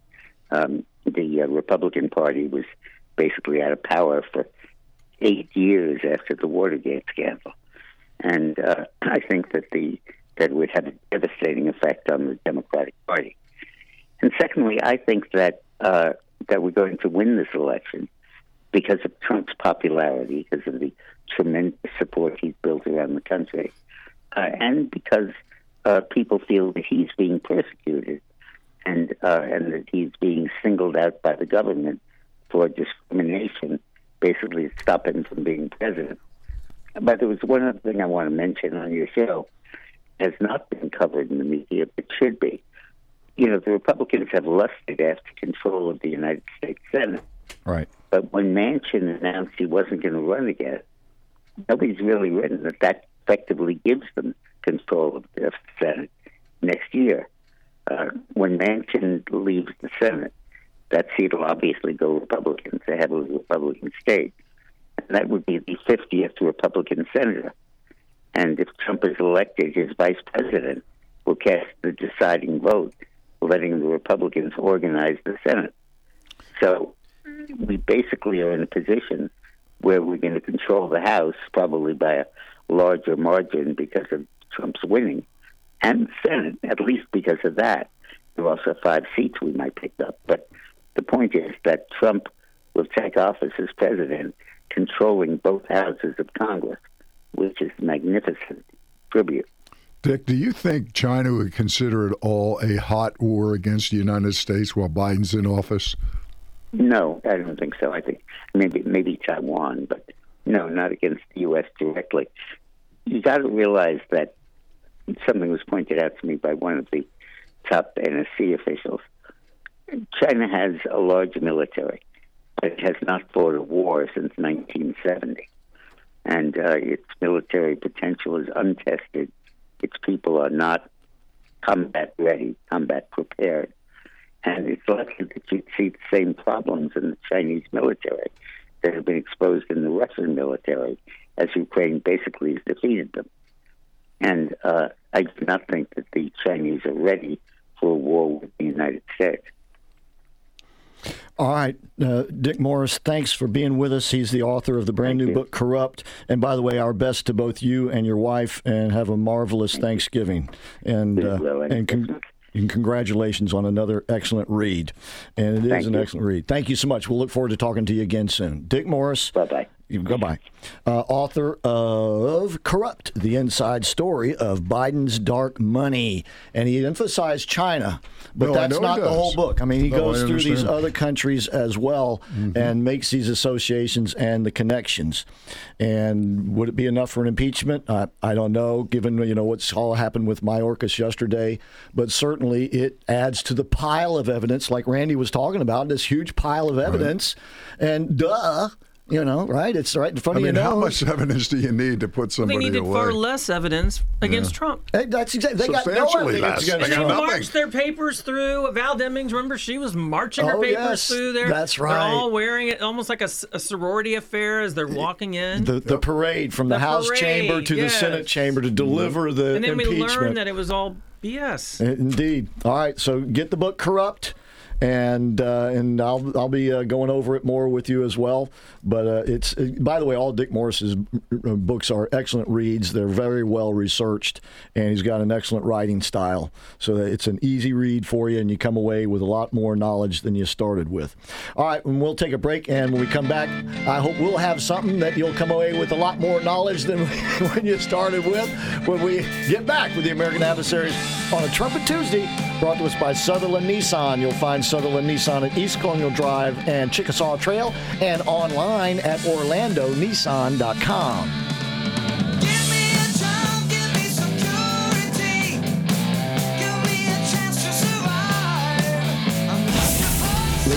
Um, the uh, Republican Party was basically out of power for eight years after the Watergate scandal, and uh, I think that the that would have a devastating effect on the Democratic Party. And secondly, I think that uh, that we're going to win this election because of Trump's popularity, because of the tremendous support he's built around the country, uh, and because uh, people feel that he's being persecuted and uh, and that he's being singled out by the government for discrimination, basically to stop him from being president. But there was one other thing I want to mention on your show has not been covered in the media, but should be. You know, the Republicans have lusted after control of the United States Senate. Right. But when Manchin announced he wasn't going to run again, nobody's really written that that effectively gives them control of the Senate next year. Uh, when Manchin leaves the Senate, that seat will obviously go Republican. It's a heavily Republican state. And that would be the 50th Republican senator. And if Trump is elected, his vice president will cast the deciding vote, letting the Republicans organize the Senate. So we basically are in a position where we're going to control the House, probably by a larger margin because of Trump's winning, and Senate, at least because of that. There are also five seats we might pick up. But the point is that Trump will take office as president, controlling both houses of Congress, which is magnificent tribute. Dick, do you think China would consider it all a hot war against the United States while Biden's in office? No, I don't think so. I think maybe maybe Taiwan, but no, not against the U.S. directly. You got to realize that something was pointed out to me by one of the top NSC officials. China has a large military, but it has not fought a war since 1970, and uh, its military potential is untested. Its people are not combat ready, combat prepared. And it's likely that you'd see the same problems in the Chinese military that have been exposed in the Russian military as Ukraine basically has defeated them. And uh, I do not think that the Chinese are ready for a war with the United States. All right, uh, Dick Morris, thanks for being with us. He's the author of the brand Thank new you. book, Corrupt. And by the way, our best to both you and your wife, and have a marvelous Thank Thanksgiving. You. And uh, and, con- and congratulations on another excellent read. And it is Thank an you. excellent read. Thank you so much. We'll look forward to talking to you again soon. Dick Morris. Bye bye. Goodbye. Uh, author of Corrupt, the inside story of Biden's dark money. And he emphasized China, but no, that's not the whole book. I mean, he no, goes through these other countries as well mm-hmm. and makes these associations and the connections. And would it be enough for an impeachment? I, I don't know, given you know what's all happened with Mayorkas yesterday. But certainly it adds to the pile of evidence, like Randy was talking about, this huge pile of evidence. Right. And duh you know, right? It's right in front I of mean, you. How much evidence do you need to put somebody away? They needed away? far less evidence against Yeah. Trump. Hey, that's exactly. They got no evidence less. against They They Trump. marched their papers through. Val Demings, remember, she was marching her Oh, papers yes. through there. That's right. They're all wearing it almost like a, s- a sorority affair as they're walking in. The, the parade from the, The House parade, chamber to the. Senate chamber to deliver the and then we learned that it was all BS. Indeed. All right. So get the book Corrupt, and uh, and I'll I'll be uh, going over it more with you as well. But uh, it's by the way, all Dick Morris's uh, books are excellent reads. They're very well researched, and he's got an excellent writing style. So it's an easy read for you, and you come away with a lot more knowledge than you started with. All right, and we'll take a break, and when we come back, I hope we'll have something that you'll come away with a lot more knowledge than when you started with. When we get back with the American Adversaries on a Trumpin' Tuesday, brought to us by Sutherlin Nissan. You'll find Sutherlin Nissan at East Colonial Drive and Chickasaw Trail, and online at OrlandoNissan.com.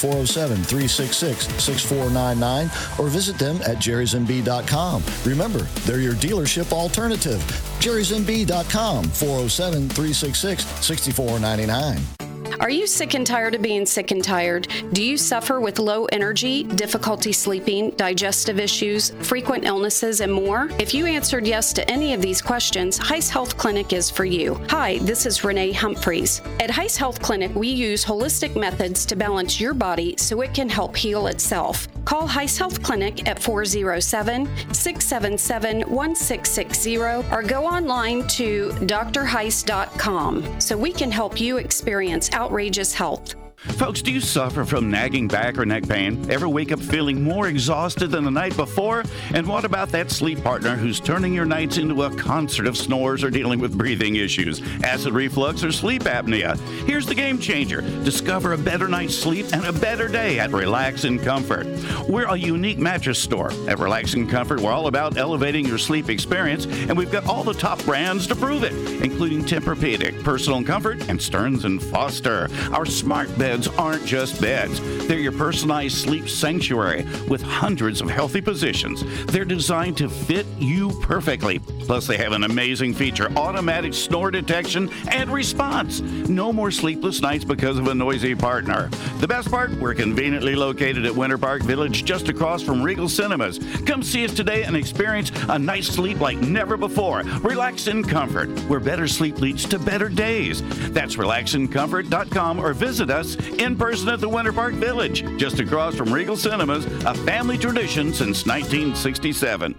407 366 6499 or visit them at jerrysmb.com. Remember, they're your dealership alternative. jerrysmb.com 407 366 6499. Are you sick and tired of being sick and tired? Do you suffer with low energy, difficulty sleeping, digestive issues, frequent illnesses, and more? If you answered yes to any of these questions, Heist Health Clinic is for you. Hi, this is Renee Humphreys. At Heist Health Clinic, we use holistic methods to balance your body so it can help heal itself. Call Heist Health Clinic at 407 677 1660 or go online to drheist.com so we can help you experience outrageous health. Folks, do you suffer from nagging back or neck pain? Ever wake up feeling more exhausted than the night before? And what about that sleep partner who's turning your nights into a concert of snores or dealing with breathing issues, acid reflux, or sleep apnea? Here's the game changer. Discover a better night's sleep and a better day at Relax and Comfort. We're a unique mattress store. At Relax and Comfort, we're all about elevating your sleep experience, and we've got all the top brands to prove it, including Tempur-Pedic, Personal Comfort, and Stearns and Foster. Our smart bed beds aren't just beds. They're your personalized sleep sanctuary with hundreds of healthy positions. They're designed to fit you perfectly. Plus, they have an amazing feature automatic snore detection and response. No more sleepless nights because of a noisy partner. The best part, we're conveniently located at Winter Park Village just across from Regal Cinemas. Come see us today and experience a night's sleep like never before. Relax and Comfort, where better sleep leads to better days. That's relaxincomfort.com or visit us in person at the Winter Park Village, just across from Regal Cinemas, a family tradition since 1967.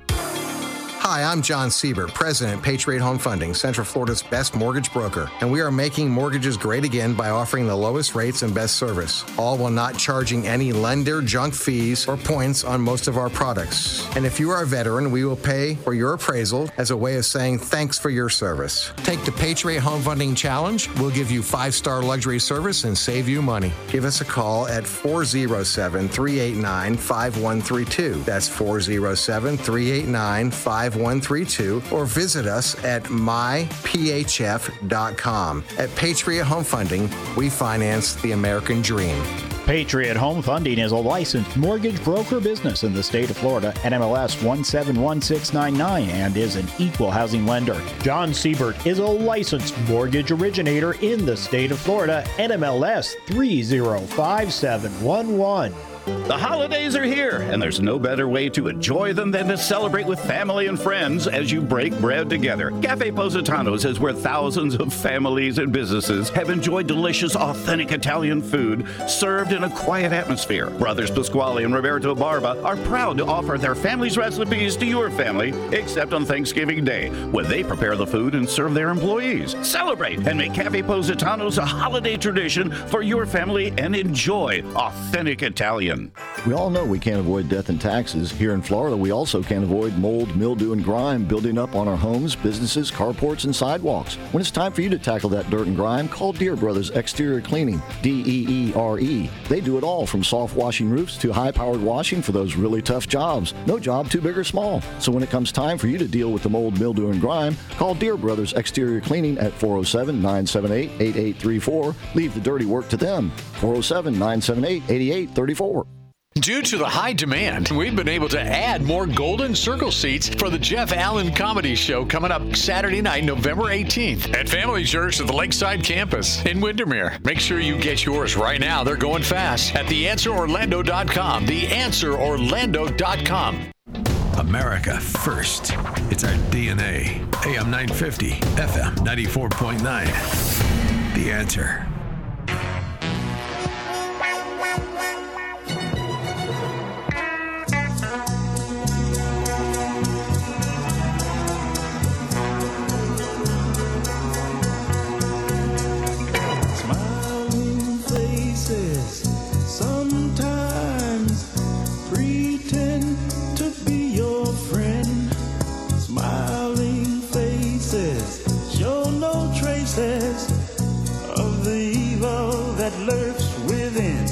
Hi, I'm John Siebert, President, Patriot Home Funding, Central Florida's best mortgage broker, and we are making mortgages great again by offering the lowest rates and best service, all while not charging any lender junk fees or points on most of our products. And if you are a veteran, we will pay for your appraisal as a way of saying thanks for your service. Take the Patriot Home Funding Challenge. We'll give you five star luxury service and save you money. Give us a call at 407 389 5132. That's 407 389 5132 or visit us at myphf.com. At Patriot Home Funding, we finance the American dream. Patriot Home Funding is a licensed mortgage broker business in the state of Florida, NMLS 171699, and is an equal housing lender. John Siebert is a licensed mortgage originator in the state of Florida, NMLS 305711. The holidays are here, and there's no better way to enjoy them than to celebrate with family and friends as you break bread together. Cafe Positano's is where thousands of families and businesses have enjoyed delicious, authentic Italian food served in a quiet atmosphere. Brothers Pasquale and Roberto Barba are proud to offer their family's recipes to your family, except on Thanksgiving Day, when they prepare the food and serve their employees. Celebrate and make Cafe Positano's a holiday tradition for your family and enjoy authentic Italian. We all know we can't avoid death and taxes. Here in Florida, we also can't avoid mold, mildew, and grime building up on our homes, businesses, carports, and sidewalks. When it's time for you to tackle that dirt and grime, call Deere Brothers Exterior Cleaning, D E E R E. They do it all from soft washing roofs to high powered washing for those really tough jobs. No job too big or small. So when it comes time for you to deal with the mold, mildew, and grime, call Deere Brothers Exterior Cleaning at 407 978 8834. Leave the dirty work to them. 407 978 8834. Due to the high demand, we've been able to add more Golden Circle seats for the Jeff Allen Comedy Show coming up Saturday night, November 18th at Family Church at the Lakeside Campus in Windermere. Make sure you get yours right now. They're going fast at theanswerorlando.com. Theanswerorlando.com. America first. It's our DNA. AM 950, FM 94.9. The answer. That lurks within.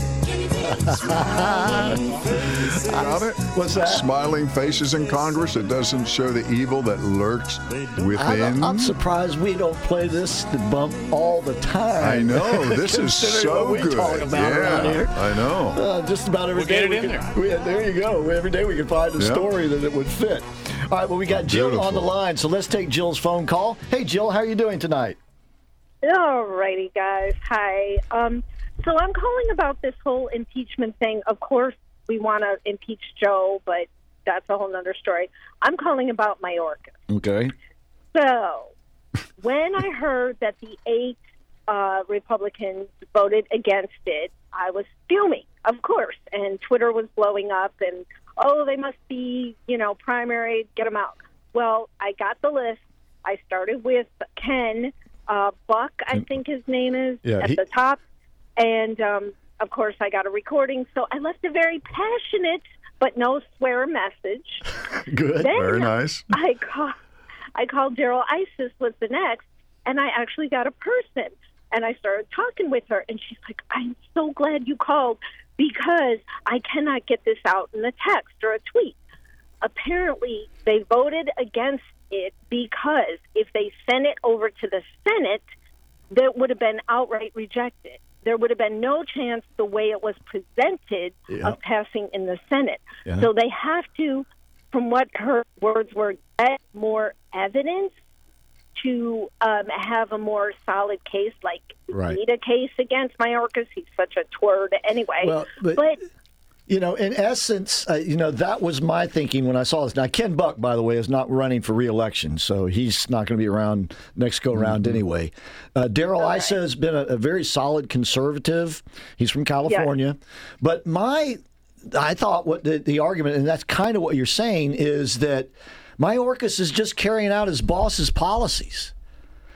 Smiling faces. Got it? What's that? Smiling faces in Congress. It doesn't show the evil that lurks within. I'm, I'm surprised we don't play this bump all the time. I know. This is so what we good. talk about around Yeah, here. I know. Uh, just about every We'll day get it we in can- there. we- there you go. Every day we can find a Yeah. story that it would fit. All right, well, we got Jill on the line, so let's take Jill's phone call. Hey, Jill, how are you doing tonight? Alrighty, guys. Hi. Um, so I'm calling about this whole impeachment thing. Of course, we want to impeach Joe, but that's a whole nother story. I'm calling about Mayorkas. Okay. So, when I heard that the eight uh, Republicans voted against it, I was fuming, of course, and Twitter was blowing up, and oh, they must be, you know, primary, get them out. Well, I got the list. I started with Ken uh, Buck, I think his name is, Yeah, at he- the top, and um, of course, I got a recording. So I left a very passionate but no swear message. Good. Then Very nice. I call, I called Darrell Issa was the next, and I actually got a person, and I started talking with her, and she's like, "I'm so glad you called because I cannot get this out in a text or a tweet." Apparently, they voted against it because if they sent it over to the Senate, that would have been outright rejected. There would have been no chance the way it was presented Yeah. of passing in the Senate. Yeah. So they have to, from what her words were, get more evidence to um, have a more solid case. Like, Right. need a case against Mayorkas. He's such a twird anyway. Well, but- You know, in essence, uh, you know, that was my thinking when I saw this. Now, Ken Buck, by the way, is not running for reelection, so he's not going to be around next go round anyway. Uh, Darrell Issa has been a, a very solid conservative. He's from California. But my, I thought what the, the argument, and that's kind of what you're saying, is that Mayorkas is just carrying out his boss's policies.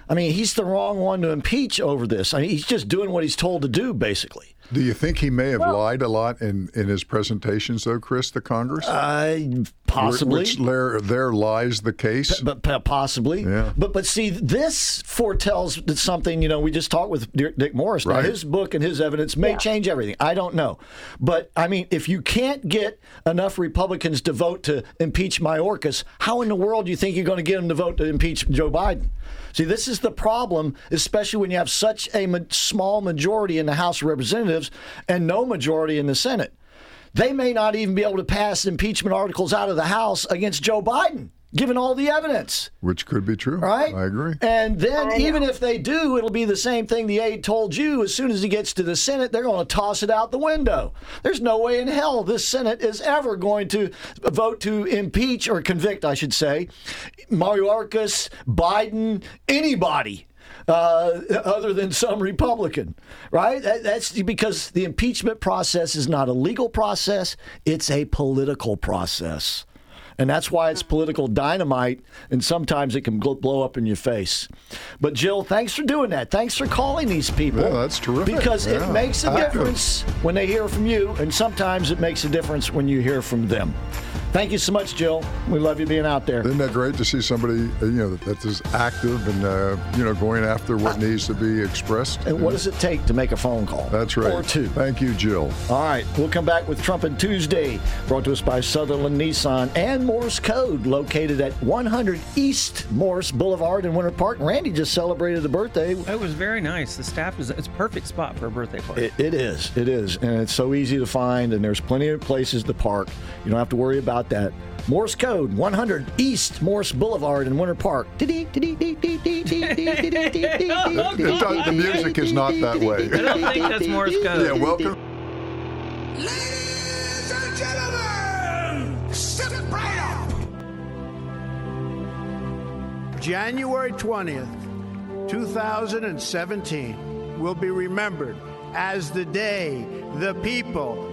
I mean, he's the wrong one to impeach over this. I mean, he's just doing what he's told to do, basically. Do you think he may have lied a lot in, in his presentations, though, Chris, to Congress? Uh, possibly. Which there, there lies the case. But, but possibly. Yeah. But but see, this foretells something. You know, we just talked with Dick Dick Morris. Now, his book and his evidence may change everything. I don't know. But I mean, if you can't get enough Republicans to vote to impeach Mayorkas, how in the world do you think you're going to get them to vote to impeach Joe Biden? See, this is the problem, especially when you have such a ma- small majority in the House of Representatives and no majority in the Senate. They may not even be able to pass impeachment articles out of the House against Joe Biden, given all the evidence. Which could be true. Right? I agree. And then, even if they do, it'll be the same thing the aide told you. As soon as he gets to the Senate, they're going to toss it out the window. There's no way in hell this Senate is ever going to vote to impeach or convict, I should say, Mayorkas, Biden, anybody. Uh, other than some Republican, right? That, that's because the impeachment process is not a legal process; it's a political process. And that's why it's political dynamite, and sometimes it can blow up in your face. But Jill, thanks for doing that. Thanks for calling these people. Yeah, that's terrific. Because Yeah. it makes a difference when they hear from you, and sometimes it makes a difference when you hear from them. Thank you so much, Jill. We love you being out there. Isn't that great to see somebody uh, you know that is active and uh, you know going after what needs to be expressed? And what does it take to make a phone call? That's right. Or two. Thank you, Jill. All right, we'll come back with Trumpin' Tuesday, brought to us by Sutherlin Nissan and Morse Code, located at 100 East Morse Boulevard in Winter Park. Randy just celebrated a birthday. It was very nice. The staff is it's a perfect spot for a birthday party. It, it is, it is, and it's so easy to find, and there's plenty of places to park. You don't have to worry about that. Morse Code, 100 East Morse Boulevard in Winter Park. the music is not that way. I don't think that's Morse code. Yeah, welcome. ladies and gentlemen January 20th, 2017 will be remembered as the day the people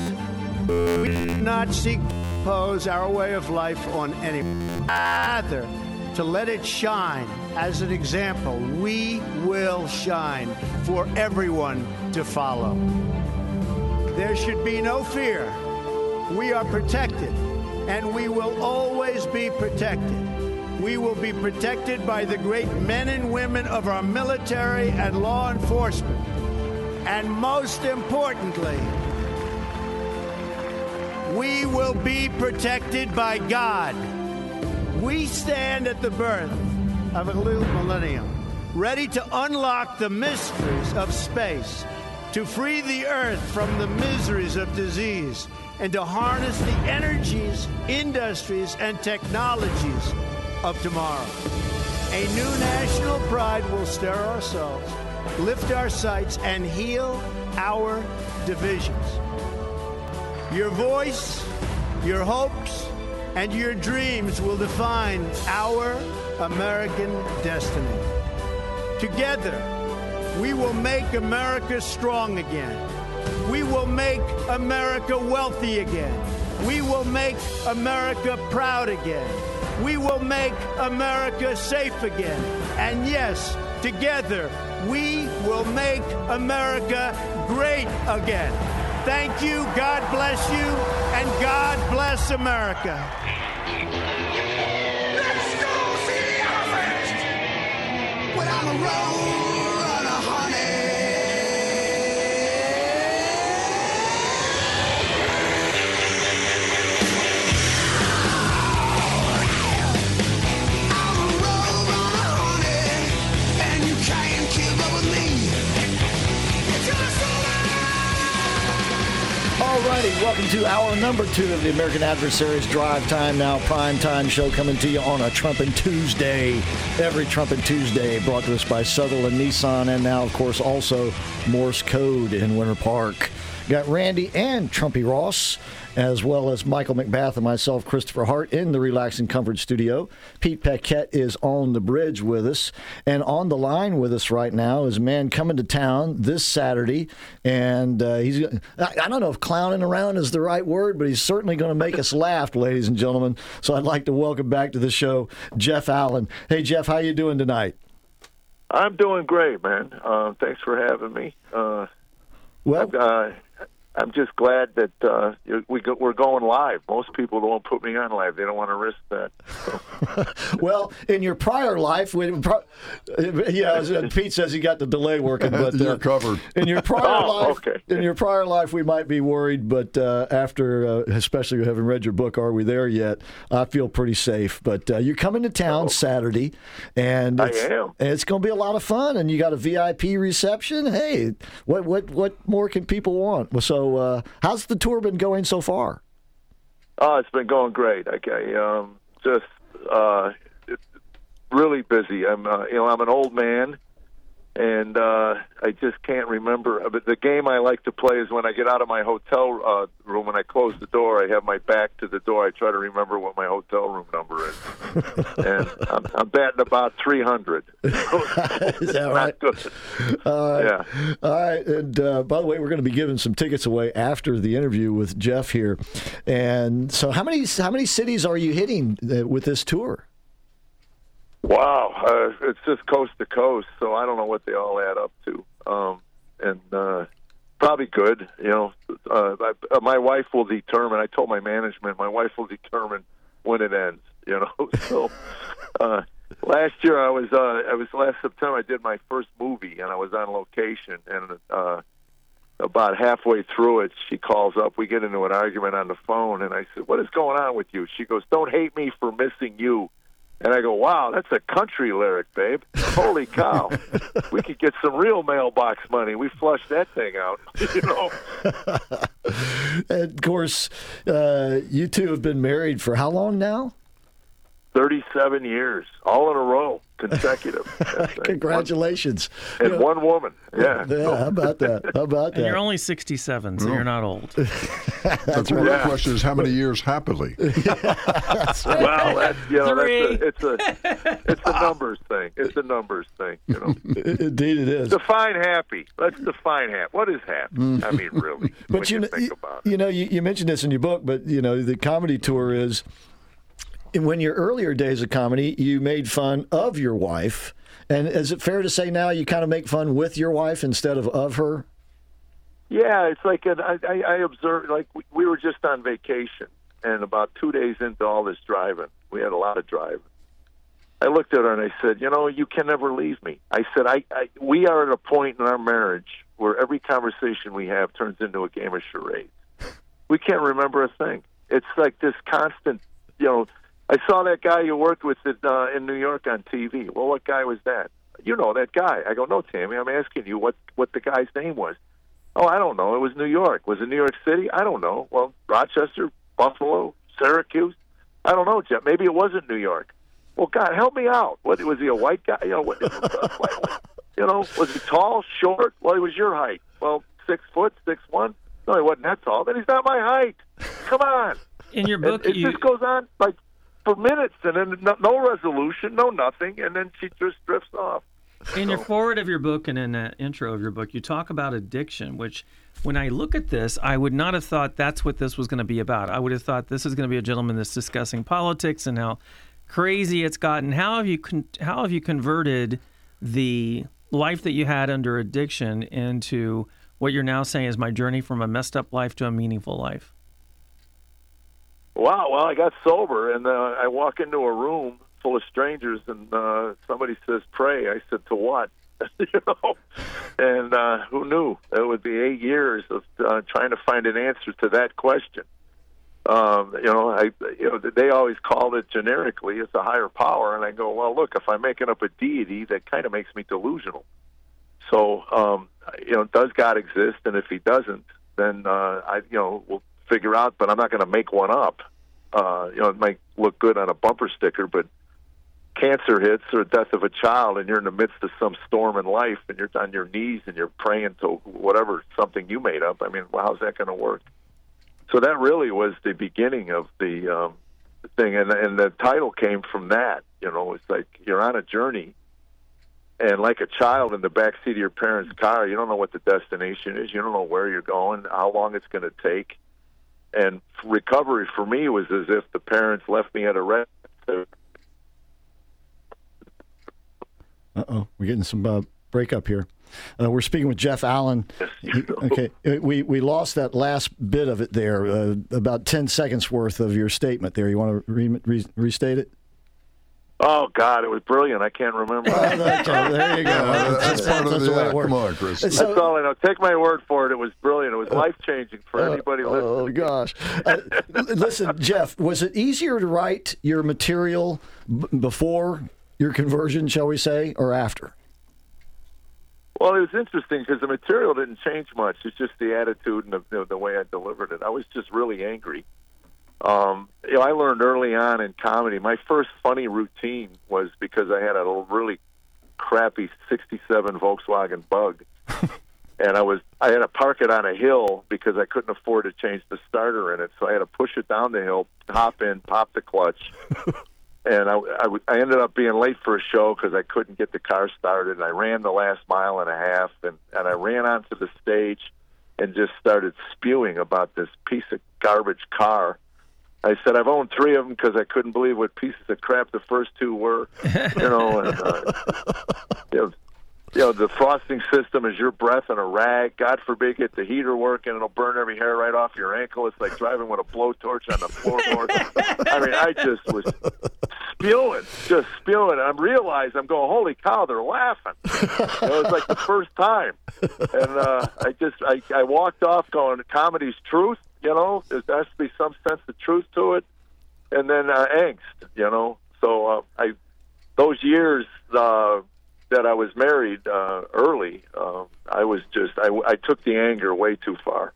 We do not seek to impose our way of life on anyone. Rather, to let it shine as an example. We will shine for everyone to follow. There should be no fear. We are protected, and we will always be protected. We will be protected by the great men and women of our military and law enforcement. And most importantly, we will be protected by God. We stand at the birth of a new millennium, ready to unlock the mysteries of space, to free the earth from the miseries of disease, and to harness the energies, industries, and technologies of tomorrow. A new national pride will stir ourselves, lift our sights, and heal our divisions. Your voice, your hopes, and your dreams will define our American destiny. Together, we will make America strong again. We will make America wealthy again. We will make America proud again. We will make America safe again. And yes, together, we will make America great again. Thank you, God bless you, and God bless America. Let's go see When I'm a road Alrighty, welcome to hour number two of the American Adversaries Drive Time Now Prime Time show coming to you on a Trumpin' Tuesday. Every Trumpin' Tuesday brought to us by Sutherlin Nissan and now, of course, also Morse Code in Winter Park. Got Randy and Trumpy Ross as well as Michael McBath and myself, Christopher Hart, in the Relax and Comfort Studio. Pete Paquette is on the bridge with us. And on the line with us right now is a man coming to town this Saturday. And uh, he's, I, I don't know if clowning around is the right word, but he's certainly going to make us laugh, ladies and gentlemen. So I'd like to welcome back to the show Jeff Allen. Hey, Jeff, how you doing tonight? I'm doing great, man. Uh, thanks for having me. Uh, well, uh, I'm just glad that uh, we go, we're going live. Most people don't put me on live; they don't want to risk that. well, in your prior life, when, yeah, Pete says he got the delay working, but you're covered. In your prior oh, life, okay. in your prior life, we might be worried, but uh, after, uh, especially having read your book, "Are We There Yet?" I feel pretty safe. But uh, you're coming to town oh. Saturday, and it's, am. And it's going to be a lot of fun, and you got a VIP reception. Hey, what what what more can people want? So so, uh, how's the tour been going so far? Oh, it's been going great. Okay, um, just uh, really busy. I'm, uh, you know, I'm an old man, and uh, I just can't remember. But the game I like to play is when I get out of my hotel uh, room and I close the door. I have my back to the door. I try to remember what my hotel room number is, and I'm, I'm batting about 300. is that right? Good. Uh, yeah. All right. And uh, by the way, we're going to be giving some tickets away after the interview with Jeff here. And so, how many how many cities are you hitting uh, with this tour? Wow, uh, it's just coast to coast, so I don't know what they all add up to. Um, and uh, probably good, you know. Uh, I, uh, my wife will determine. I told my management, my wife will determine when it ends. You know, so uh, last year I was uh, I was last September I did my first movie and I was on location and uh, about halfway through it she calls up. We get into an argument on the phone and I said, "What is going on with you?" She goes, "Don't hate me for missing you." And I go, wow, that's a country lyric, babe. Holy cow. we could get some real mailbox money. We flushed that thing out, you know. and of course, uh, you two have been married for how long now? 37 years, all in a row, consecutive. Congratulations. One, and you one woman. Yeah. Yeah, how about that? How about that? And you're only 67, so you're not old. that's right. The question is how many years happily? that's right. Well, that's, you know, that's a, it's, a, it's a numbers thing. It's a numbers thing, you know. Indeed it is. Define happy. Let's define happy. What is happy? Mm. I mean, really, but you, you, know, you, you know, you, you mentioned this in your book, but, you know, the comedy tour is – when your earlier days of comedy, you made fun of your wife. And is it fair to say now you kind of make fun with your wife instead of of her? Yeah, it's like an, I, I, observed, like we, we were just on vacation, and about two days into all this driving, we had a lot of driving. I looked at her and I said, "You know, you can never leave me." I said, "I, I we are at a point in our marriage where every conversation we have turns into a game of charades. We can't remember a thing. It's like this constant, you know." I saw that guy you worked with at, uh, in New York on TV. Well, what guy was that? You know that guy. I go, no, Tammy. I'm asking you what what the guy's name was. Oh, I don't know. It was New York. Was it New York City? I don't know. Well, Rochester, Buffalo, Syracuse. I don't know, Jeff. Maybe it wasn't New York. Well, God, help me out. What was he a white guy? You know, what, you know, was he tall, short? Well, he was your height. Well, six foot, six one. No, he wasn't that tall. Then he's not my height. Come on. In your book, it, it you... just goes on like for minutes, and then no, no resolution, no nothing, and then she just drifts off. In your forward of your book and in the intro of your book, you talk about addiction, which when I look at this, I would not have thought that's what this was going to be about. I would have thought this is going to be a gentleman that's discussing politics and how crazy it's gotten. How have you con- how have you converted the life that you had under addiction into what you're now saying is my journey from a messed up life to a meaningful life? Wow. Well, I got sober, and uh, I walk into a room full of strangers, and uh, somebody says, "Pray." I said, "To what?" you know, and uh, who knew it would be eight years of uh, trying to find an answer to that question. Um, you know, I you know they always called it generically it's a higher power, and I go, well, look, if I'm making up a deity, that kind of makes me delusional. So, um, you know, does God exist? And if He doesn't, then uh, I you know will figure out, but I'm not going to make one up. Uh, you know, it might look good on a bumper sticker, but cancer hits or death of a child, and you're in the midst of some storm in life, and you're on your knees and you're praying to whatever something you made up. I mean, well, how's that going to work? So that really was the beginning of the um, thing, and and the title came from that. You know, it's like you're on a journey, and like a child in the back seat of your parents' car, you don't know what the destination is, you don't know where you're going, how long it's going to take, and recovery for me was as if the parents left me at a rest. Uh oh, we're getting some uh, breakup here. Uh, we're speaking with Jeff Allen. He- okay, uh, we we lost that last bit of it there, uh, about ten seconds worth of your statement there. You want to re- re- restate it? Oh God, it was brilliant. I can't remember. Oh, there you go. That's part of That's the way it works. Come on, Chris. That's all I know. Take my word for it. It was brilliant. It was life changing for anybody listening. Oh gosh! Uh, listen, Jeff, was it easier to write your material b- before your conversion, shall we say, or after? Well, it was interesting because the material didn't change much. It's just the attitude and the, the, the way I delivered it. I was just really angry. Um, you know, I learned early on in comedy. My first funny routine was because I had a really crappy '67 Volkswagen Bug, and I was I had to park it on a hill because I couldn't afford to change the starter in it. So I had to push it down the hill, hop in, pop the clutch, and I, I, w- I ended up being late for a show because I couldn't get the car started. And I ran the last mile and a half, and, and I ran onto the stage and just started spewing about this piece of garbage car. I said I've owned three of them because I couldn't believe what pieces of crap the first two were. You know, and uh, you know, you know, the frosting system is your breath and a rag. God forbid get the heater working, it'll burn every hair right off your ankle. It's like driving with a blowtorch on the floorboard. I mean, I just was spewing, just spewing. And I'm realized I'm going, holy cow, they're laughing. it was like the first time, and uh, I just I, I walked off going, comedy's truth. You know, there has to be some sense of truth to it, and then uh, angst. You know, so uh, I those years uh, that I was married uh, early, uh, I was just I, I took the anger way too far.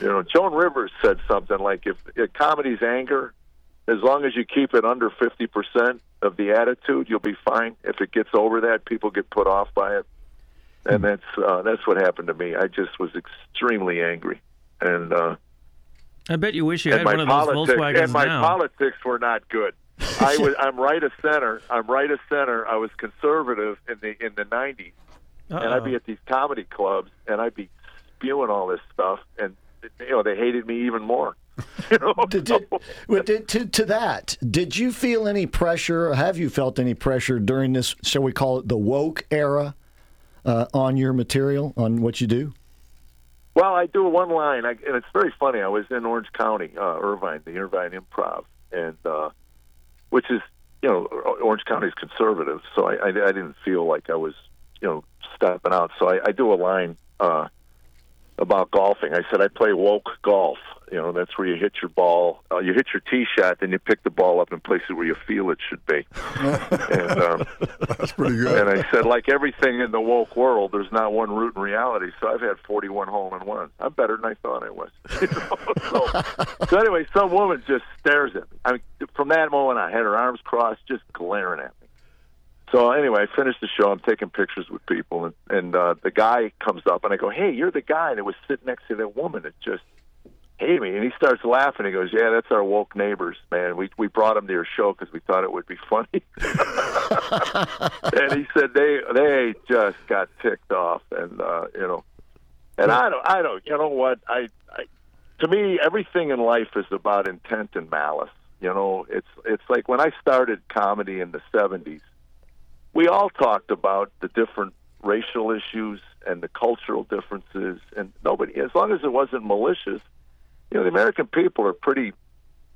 You know, Joan Rivers said something like, "If, if comedy's anger, as long as you keep it under fifty percent of the attitude, you'll be fine. If it gets over that, people get put off by it, and that's uh, that's what happened to me. I just was extremely angry, and uh, I bet you wish you and had my one of those politics Volkswagens and my now. politics were not good. I was I'm right of center. I'm right of center. I was conservative in the in the '90s, and I'd be at these comedy clubs and I'd be spewing all this stuff, and you know they hated me even more. You know, Did, did, did- to, to that, did you feel any pressure? Or have you felt any pressure during this, shall we call it the woke era, uh, on your material, on what you do? Well, I do one line, I, and it's very funny. I was in Orange County, uh, Irvine, the Irvine Improv, and uh, which is, you know, Orange County is conservative, so I, I, I didn't feel like I was, you know, stepping out. So I, I do a line uh, about golfing. I said I play woke golf. You know, that's where you hit your ball, uh, you hit your tee shot, then you pick the ball up and place it where you feel it should be. and um, That's pretty good. and I said, like everything in the woke world, there's not one root in reality. So I've had 41 hole in ones. I'm better than I thought I was. You know? so, so anyway, some woman just stares at me. I mean, from that moment, I had her arms crossed, just glaring at me. So anyway, I finished the show. I'm taking pictures with people, and, and uh, the guy comes up, and I go, "Hey, you're the guy that was sitting next to that woman that just hated me." And he starts laughing. He goes, "Yeah, that's our woke neighbors, man. We we brought them to your show because we thought it would be funny." and he said they they just got ticked off, and uh, you know, and I don't I don't you know what I, I to me everything in life is about intent and malice. You know, it's it's like when I started comedy in the '70s, we all talked about the different racial issues and the cultural differences, and nobody, as long as it wasn't malicious, you know, the American people are pretty,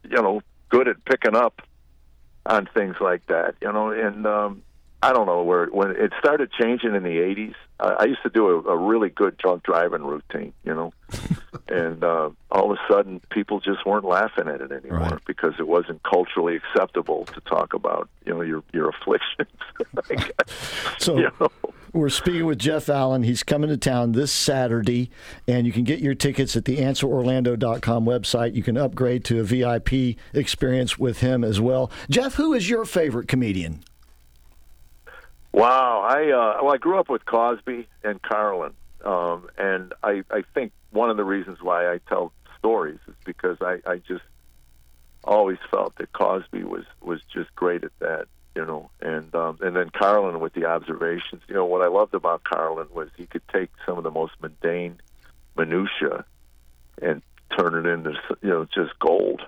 you know, good at picking up on things like that, you know, and um, I don't know where when it started changing in the '80s. I, I used to do a, a really good drunk driving routine, you know, and uh, all of a sudden people just weren't laughing at it anymore because it wasn't culturally acceptable to talk about, you know, your your afflictions. So, You know? We're speaking with Jeff Allen. He's coming to town this Saturday, and you can get your tickets at the AnswerOrlando.com website. You can upgrade to a VIP experience with him as well. Jeff, who is your favorite comedian? Wow, I uh, well, I grew up with Cosby and Carlin, um, and I, I think one of the reasons why I tell stories is because I, I just always felt that Cosby was was just great at that, you know, and um, and then Carlin with the observations. You know, what I loved about Carlin was he could take some of the most mundane minutia and turn it into you know just gold.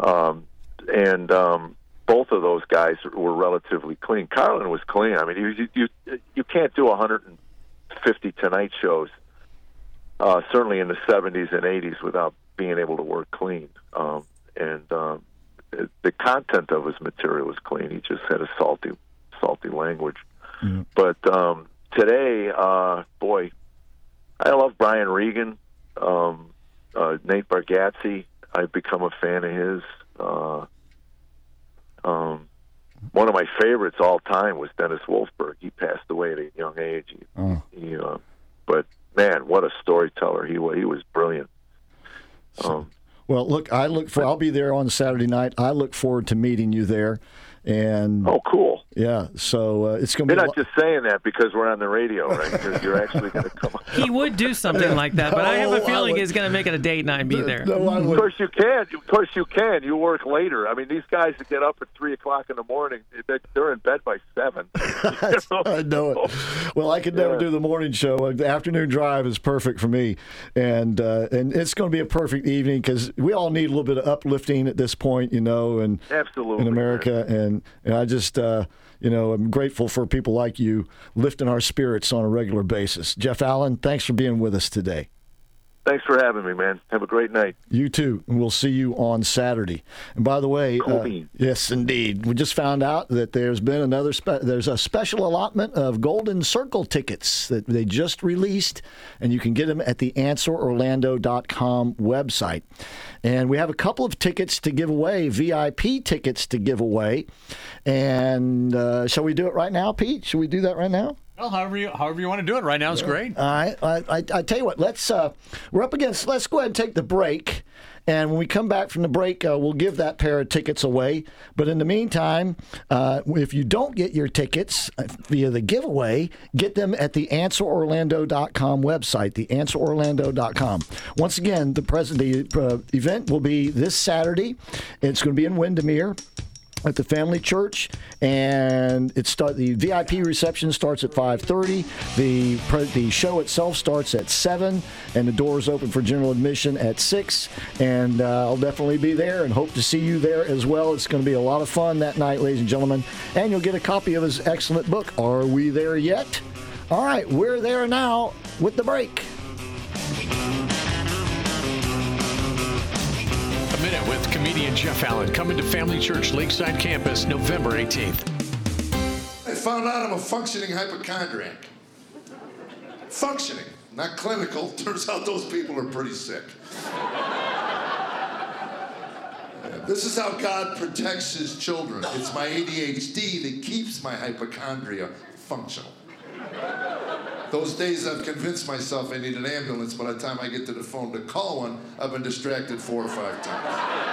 Um, and um, both of those guys were relatively clean. Carlin was clean. I mean, you you you can't do 150 Tonight shows, uh, certainly in the 70s and 80s, without being able to work clean. Um, and um, the content of his material was clean. He just had a salty, salty language. Mm-hmm. But um, today, uh, boy, I love Brian Regan, um, uh, Nate Bargatze. I've become a fan of his. Uh, um, one of my favorites all time was Dennis Wolfberg. He passed away at a young age. He, Oh. he, uh, but man, what a storyteller he was! He was brilliant. Um, Well, look, I look for. I'll be there on Saturday night. I look forward to meeting you there. And oh, cool. Yeah, so uh, it's going to be. You're be. a not just saying that because we're on the radio, right? Because you're actually going to come. He would do something like that, but I have No, a I feeling would- he's going to make it a date night and be there. of course you can. Of course you can. You work later. I mean, these guys that get up at three o'clock in the morning, they- they're in bed by seven. I know it. Well, I could never Yeah. do the morning show. Uh, The afternoon drive is perfect for me, and uh, and it's going to be a perfect evening because we all need a little bit of uplifting at this point, you know, and Absolutely, in America, and and I just. Uh, you know, I'm grateful for people like you lifting our spirits on a regular basis. Jeff Allen, thanks for being with us today. Thanks for having me, man. Have a great night. You too, we'll see you on Saturday. And by the way, uh, yes, indeed, we just found out that there's been another spe- there's a special allotment of Golden Circle tickets that they just released, and you can get them at the AnswerOrlando.com website. And we have a couple of tickets to give away, VIP tickets to give away. And uh, shall we do it right now, Pete? Should we do that right now? Well, however you however you want to do it right now is great. All right. I, I, I tell you what, let's uh, we're up against. Let's go ahead and take the break, and when we come back from the break, uh, we'll give that pair of tickets away. But in the meantime, uh, if you don't get your tickets uh, via the giveaway, get them at the AnswerOrlando.com website, the AnswerOrlando.com. Once again, the present the uh, event will be this Saturday. It's going to be in Windermere at the family church and it start the vip reception starts at 5.30 the the show itself starts at 7 and the doors open for general admission at 6 and uh, i'll definitely be there and hope to see you there as well. It's going to be a lot of fun that night ladies and gentlemen. And you'll get a copy of his excellent book are we there yet? All right we're there now with the break minute with comedian Jeff Allen coming to Family Church Lakeside Campus November 18th. I found out I'm a functioning hypochondriac. Functioning, not clinical. Turns out those people are pretty sick. This is how God protects his children. It's my ADHD that keeps my hypochondria functional. Those days I've convinced myself I need an ambulance. By the time I get to the phone to call one, I've been distracted four or five times.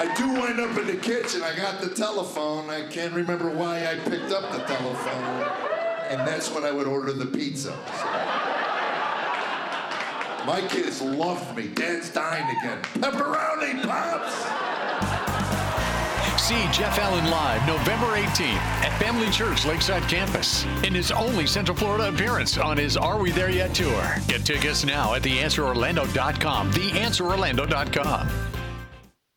I do wind up in the kitchen. I got the telephone. I can't remember why I picked up the telephone. And that's when I would order the pizza. My kids love me. Dad's dying again. Pepperoni, Pops! See Jeff Allen live November 18th at Family Church Lakeside Campus in his only Central Florida appearance on his Are We There Yet tour. Get tickets now at theanswerorlando.com. Theanswerorlando.com.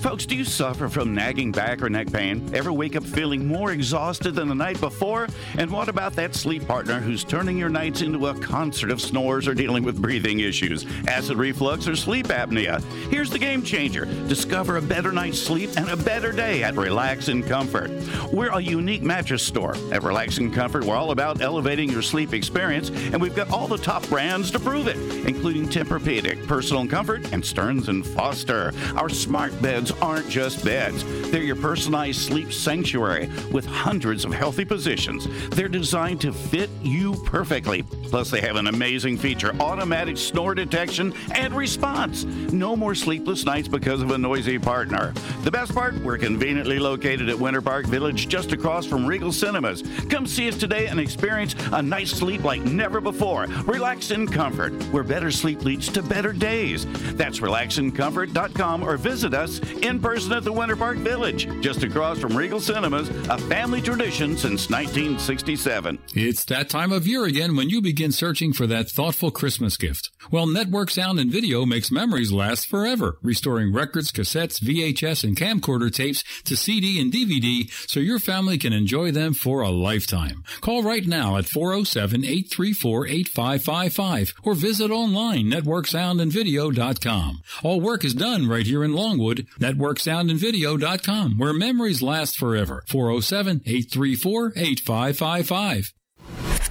Folks, do you suffer from nagging back or neck pain? Ever wake up feeling more exhausted than the night before? And what about that sleep partner who's turning your nights into a concert of snores or dealing with breathing issues, acid reflux, or sleep apnea? Here's the game changer. Discover a better night's sleep and a better day at Relax and Comfort. We're a unique mattress store. At Relax and Comfort, we're all about elevating your sleep experience, and we've got all the top brands to prove it, including Tempur-Pedic, Personal Comfort, and Stearns and Foster. Our smart beds aren't just beds. They're your personalized sleep sanctuary with hundreds of healthy positions. They're designed to fit you perfectly. Plus, they have an amazing feature automatic snore detection and response. No more sleepless nights because of a noisy partner. The best part, we're conveniently located at Winter Park Village just across from Regal Cinemas. Come see us today and experience a night's sleep like never before. Relax in comfort, where better sleep leads to better days. That's relaxincomfort.com or visit us in person at the Winter Park Village, just across from Regal Cinemas, a family tradition since 1967. It's that time of year again when you begin searching for that thoughtful Christmas gift. Well, Network Sound and Video makes memories last forever, restoring records, cassettes, VHS, and camcorder tapes to CD and DVD so your family can enjoy them for a lifetime. Call right now at 407-834-8555 or visit online networksoundandvideo.com. All work is done right here in Longwood, networksoundandvideo.com, where memories last forever. 407-834-8555.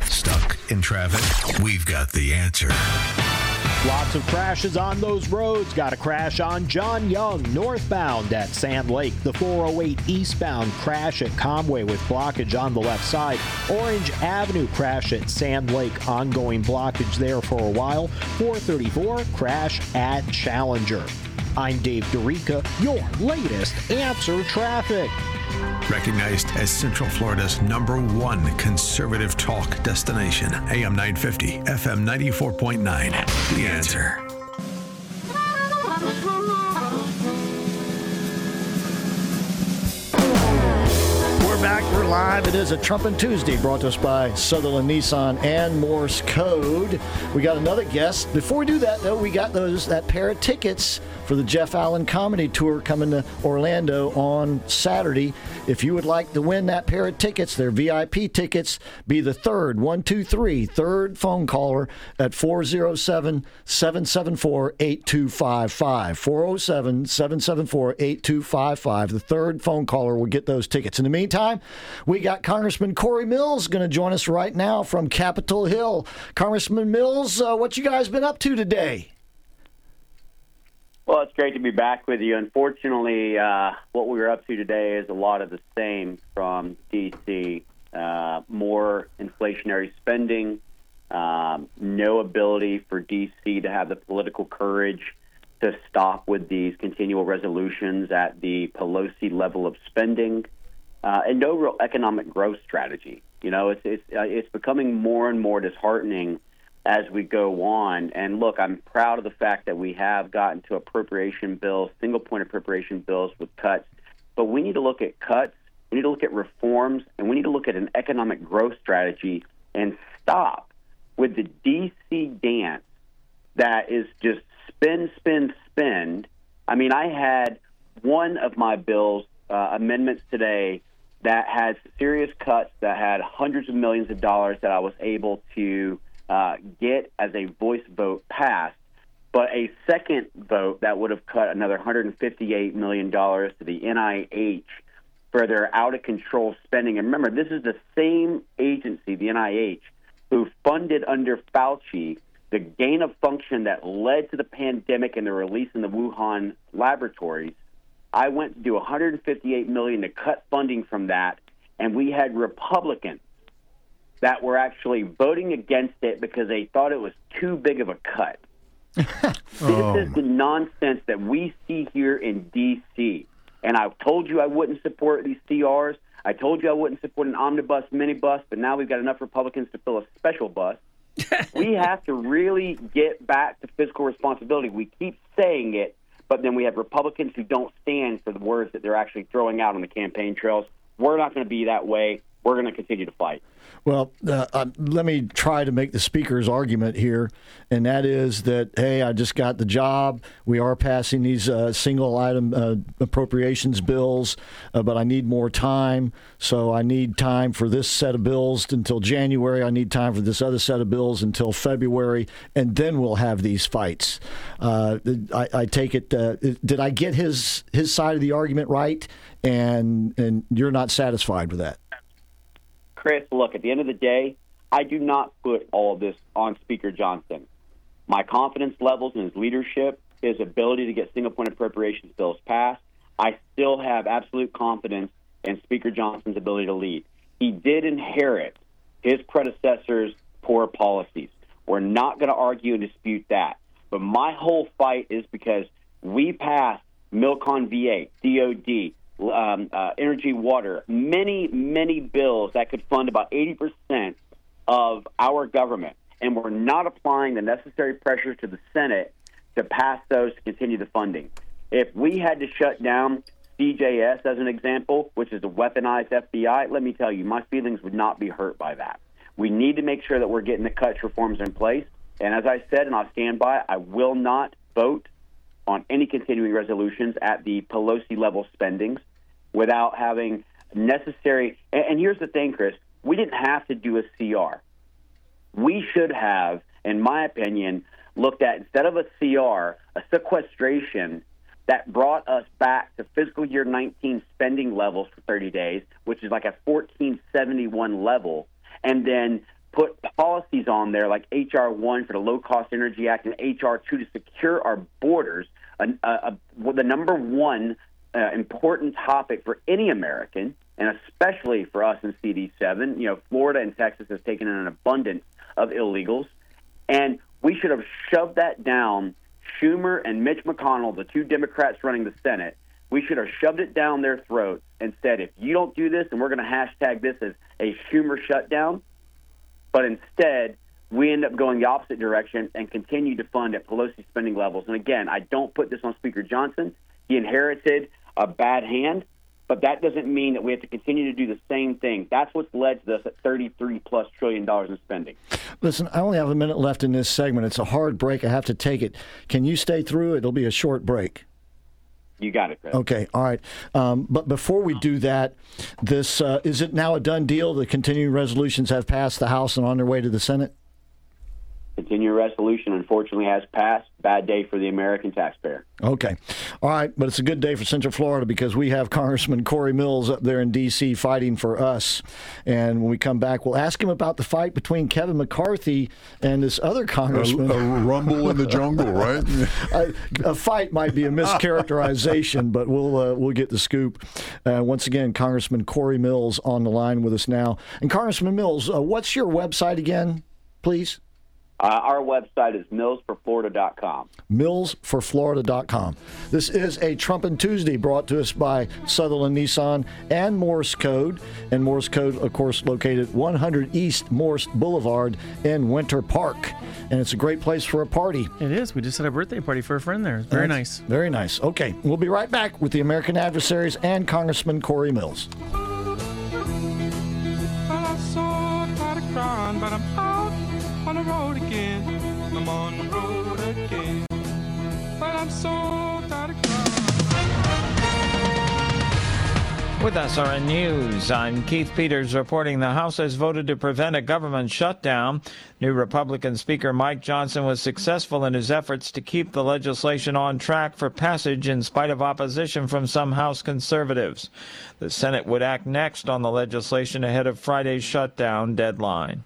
Stuck in traffic? We've got the answer. Lots of crashes on those roads. Got a crash on John Young northbound at Sand Lake. The 408 eastbound crash at Conway with blockage on the left side. Orange Avenue crash at Sand Lake. Ongoing blockage there for a while. 434 crash at Challenger. I'm Dave Dorica, your latest answer traffic. Recognized as Central Florida's number one conservative talk destination. AM 950, FM 94.9. The answer. We're back. We're live. It is a Trumpin' Tuesday brought to us by Sutherlin Nissan and Morse Code. We got another guest. Before we do that, though, we got those that pair of tickets for the Jeff Allen Comedy Tour coming to Orlando on Saturday. If you would like to win that pair of tickets, they're VIP tickets. Be the third, one, two, three, third phone caller at 407 774 8255. 407 774 8255. The third phone caller will get those tickets. In the meantime, we got Congressman Corey Mills going to join us right now from Capitol Hill. Congressman Mills, uh, what you guys been up to today? Well, it's great to be back with you. Unfortunately, uh, what we were up to today is a lot of the same from D.C. Uh, more inflationary spending, um, no ability for D.C. to have the political courage to stop with these continual resolutions at the Pelosi level of spending, uh, and no real economic growth strategy. You know, it's it's uh, it's becoming more and more disheartening as we go on. And look, I'm proud of the fact that we have gotten to appropriation bills, single point appropriation bills with cuts. But we need to look at cuts, we need to look at reforms, and we need to look at an economic growth strategy and stop with the DC dance that is just spin, spin, spend. I mean, I had one of my bills, uh, amendments today, that had serious cuts that had hundreds of millions of dollars that I was able to uh, get as a voice vote passed, but a second vote that would have cut another $158 million to the NIH for their out of control spending. And remember, this is the same agency, the NIH, who funded under Fauci the gain of function that led to the pandemic and the release in the Wuhan laboratories. I went to do 158 million to cut funding from that, and we had Republicans that were actually voting against it because they thought it was too big of a cut. Oh. This is the nonsense that we see here in D.C. And I told you I wouldn't support these CRs. I told you I wouldn't support an omnibus minibus, but now we've got enough Republicans to fill a special bus. we have to really get back to fiscal responsibility. We keep saying it, but then we have Republicans who don't stand for the words that they're actually throwing out on the campaign trails. We're not going to be that way. We're going to continue to fight. Well, uh, uh, let me try to make the speaker's argument here, and that is that hey, I just got the job. We are passing these uh, single item uh, appropriations bills, uh, but I need more time. So I need time for this set of bills until January. I need time for this other set of bills until February, and then we'll have these fights. Uh, I, I, take it. did I get his his side of the argument right? And and you're not satisfied with that? Chris, look, at the end of the day, I do not put all of this on Speaker Johnson. My confidence levels in his leadership, his ability to get single point appropriations bills passed, I still have absolute confidence in Speaker Johnson's ability to lead. He did inherit his predecessor's poor policies. We're not going to argue and dispute that. But my whole fight is because we passed MILCON VA, DOD, um, uh, energy, water, many, many bills that could fund about 80% of our government. And we're not applying the necessary pressure to the Senate to pass those to continue the funding. If we had to shut down CJS, as an example, which is a weaponized FBI, let me tell you, my feelings would not be hurt by that. We need to make sure that we're getting the cuts reforms in place. And as I said, and I'll stand by, I will not vote on any continuing resolutions at the Pelosi level spendings without having necessary. And, and here's the thing, Chris we didn't have to do a CR. We should have, in my opinion, looked at instead of a CR, a sequestration that brought us back to fiscal year 19 spending levels for 30 days, which is like a 1471 level, and then put policies on there like HR 1 for the Low Cost Energy Act and HR 2 to secure our borders. Uh, the number one uh, important topic for any American, and especially for us in CD7. You know, Florida and Texas has taken in an abundance of illegals, and we should have shoved that down. Schumer and Mitch McConnell, the two Democrats running the Senate, we should have shoved it down their throats and said, if you don't do this, and we're going to hashtag this as a Schumer shutdown. But instead, we end up going the opposite direction and continue to fund at Pelosi spending levels. And again, I don't put this on Speaker Johnson. He inherited a bad hand, but that doesn't mean that we have to continue to do the same thing. That's what's led to this at 33 plus trillion dollars in spending. Listen, I only have a minute left in this segment. It's a hard break. I have to take it. Can you stay through? It'll be a short break. You got it, Chris. Okay, all right. Um, but before we do that, this uh, is it now a done deal? The continuing resolutions have passed the House and on their way to the Senate. Continuing resolution, unfortunately, has passed. Bad day for the American taxpayer. Okay. All right. But it's a good day for Central Florida because we have Congressman Corey Mills up there in D.C. fighting for us. And when we come back, we'll ask him about the fight between Kevin McCarthy and this other congressman. A, a rumble in the jungle, right? a, a, fight might be a mischaracterization, but we'll, uh, we'll get the scoop. Uh, once again, Congressman Corey Mills on the line with us now. And Congressman Mills, uh, what's your website again, please? Uh, our website is millsforflorida.com. Millsforflorida.com. This is a Trumpin' Tuesday brought to us by Sutherlin Nissan and Morse Code. And Morse Code, of course, located 100 East Morse Boulevard in Winter Park. And it's a great place for a party. It is. We just had a birthday party for a friend there. Very That's nice. Very nice. Okay. We'll be right back with the American Adversaries and Congressman Corey Mills. On the road again. I'm on the road again. But I'm so tired of With SRN News, I'm Keith Peters reporting the House has voted to prevent a government shutdown. New Republican Speaker Mike Johnson was successful in his efforts to keep the legislation on track for passage in spite of opposition from some House conservatives. The Senate would act next on the legislation ahead of Friday's shutdown deadline.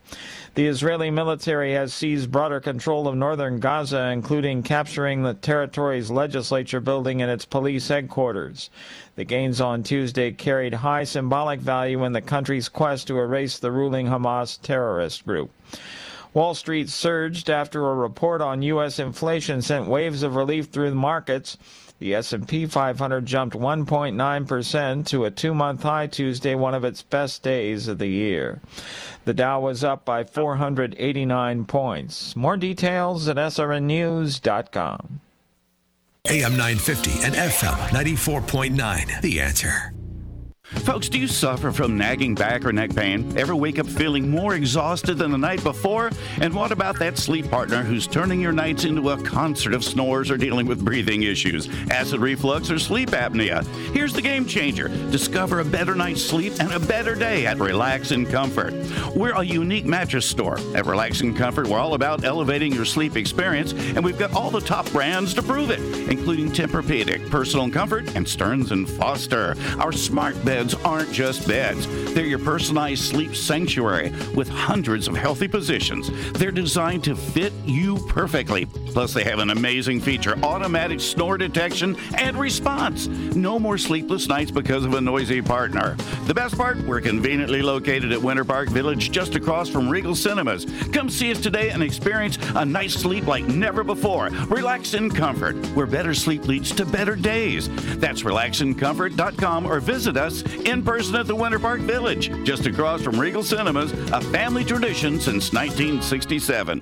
The Israeli military has seized broader control of northern Gaza, including capturing the territory's legislature building and its police headquarters. The gains on Tuesday carried high symbolic value in the country's quest to erase the ruling Hamas terrorist group. Wall Street surged after a report on U.S. inflation sent waves of relief through the markets. The S&P 500 jumped 1.9% to a two-month high Tuesday, one of its best days of the year. The Dow was up by 489 points. More details at srnnews.com. AM 950 and FM 94.9. The answer. Folks, do you suffer from nagging back or neck pain? Ever wake up feeling more exhausted than the night before? And what about that sleep partner who's turning your nights into a concert of snores or dealing with breathing issues, acid reflux, or sleep apnea? Here's the game changer. Discover a better night's sleep and a better day at Relax and Comfort. We're a unique mattress store. At Relax and Comfort, we're all about elevating your sleep experience, and we've got all the top brands to prove it, including Tempur-Pedic, Personal Comfort, and Stearns and Foster. Our smart bed beds aren't just beds. They're your personalized sleep sanctuary with hundreds of healthy positions. They're designed to fit you perfectly. Plus, they have an amazing feature automatic snore detection and response. No more sleepless nights because of a noisy partner. The best part, we're conveniently located at Winter Park Village just across from Regal Cinemas. Come see us today and experience a night's sleep like never before. Relax in comfort, where better sleep leads to better days. That's relaxincomfort.com or visit us in person at the Winter Park Village, just across from Regal Cinemas, a family tradition since 1967.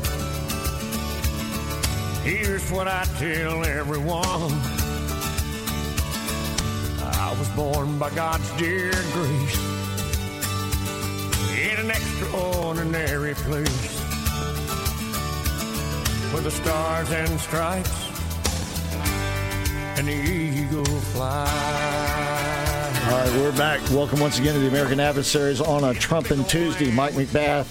Here's what I tell everyone. I was born by God's dear grace in an extraordinary place where the stars and stripes and the eagle fly. All right, we're back. Welcome once again to the American Adversaries on a Trumpin' Tuesday. Mike McBath,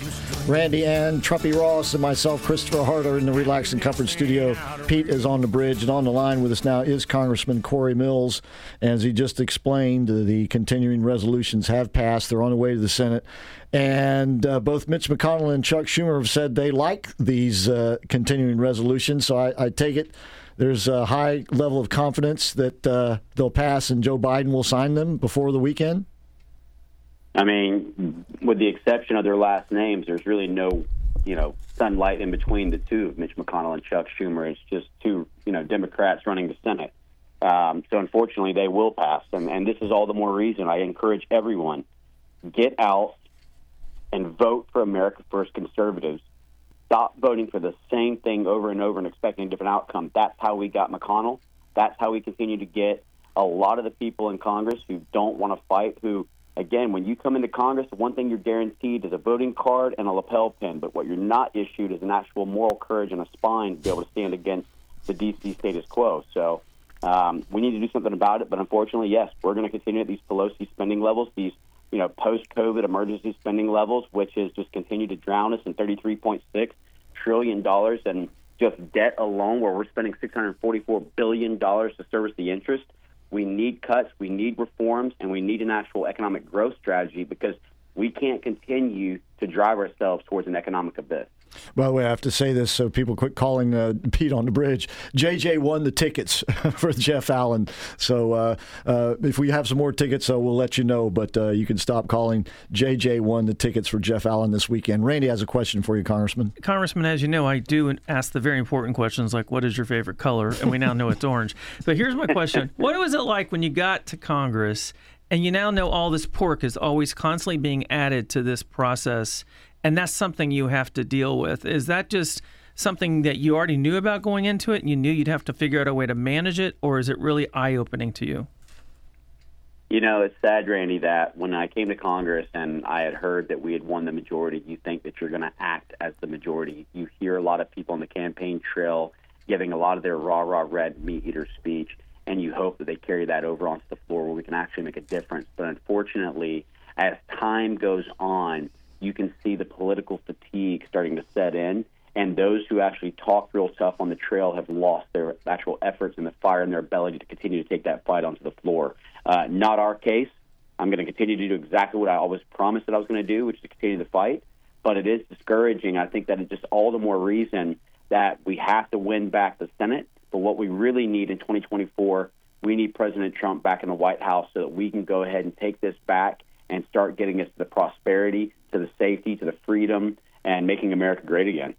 Randy Ann, Trumpy Ross, and myself, Christopher Hart, are in the Relax and Comfort studio. Pete is on the bridge, and on the line with us now is Congressman Corey Mills. As he just explained, the continuing resolutions have passed. They're on the way to the Senate. And uh, both Mitch McConnell and Chuck Schumer have said they like these uh, continuing resolutions. So I, I take it there's a high level of confidence that uh, they'll pass and Joe Biden will sign them before the weekend? I mean, with the exception of their last names, there's really no, you know, sunlight in between the two of Mitch McConnell and Chuck Schumer. It's just two, you know, Democrats running the Senate. Um, so unfortunately, they will pass, and, and this is all the more reason I encourage everyone get out and vote for America First conservatives stop voting for the same thing over and over and expecting a different outcome. That's how we got McConnell. That's how we continue to get a lot of the people in Congress who don't want to fight, who, again, when you come into Congress, the one thing you're guaranteed is a voting card and a lapel pin. But what you're not issued is an actual moral courage and a spine to be able to stand against the D.C. status quo. So um, we need to do something about it. But unfortunately, yes, we're going to continue at these Pelosi spending levels, these you know, post-COVID emergency spending levels, which has just continued to drown us in 33.6 trillion dollars and just debt alone, where we're spending 644 billion dollars to service the interest. We need cuts, we need reforms, and we need an actual economic growth strategy because we can't continue to drive ourselves towards an economic abyss. By the way, I have to say this so people quit calling uh, Pete on the bridge. JJ won the tickets for Jeff Allen. So uh, uh, if we have some more tickets, uh, we'll let you know. But uh, you can stop calling. JJ won the tickets for Jeff Allen this weekend. Randy has a question for you, Congressman. Congressman, as you know, I do ask the very important questions like, what is your favorite color? And we now know it's orange. But here's my question What was it like when you got to Congress? And you now know all this pork is always constantly being added to this process and that's something you have to deal with. Is that just something that you already knew about going into it and you knew you'd have to figure out a way to manage it, or is it really eye opening to you? You know, it's sad, Randy, that when I came to Congress and I had heard that we had won the majority, you think that you're going to act as the majority. You hear a lot of people on the campaign trail giving a lot of their rah rah red meat eater speech, and you hope that they carry that over onto the floor where we can actually make a difference. But unfortunately, as time goes on, you can see the political fatigue starting to set in. And those who actually talk real tough on the trail have lost their actual efforts and the fire in their ability to continue to take that fight onto the floor. Uh, not our case. I'm going to continue to do exactly what I always promised that I was going to do, which is to continue the fight. But it is discouraging. I think that it's just all the more reason that we have to win back the Senate. But what we really need in 2024, we need President Trump back in the White House so that we can go ahead and take this back and start getting us to the prosperity, to the safety, to the freedom, and making America great again.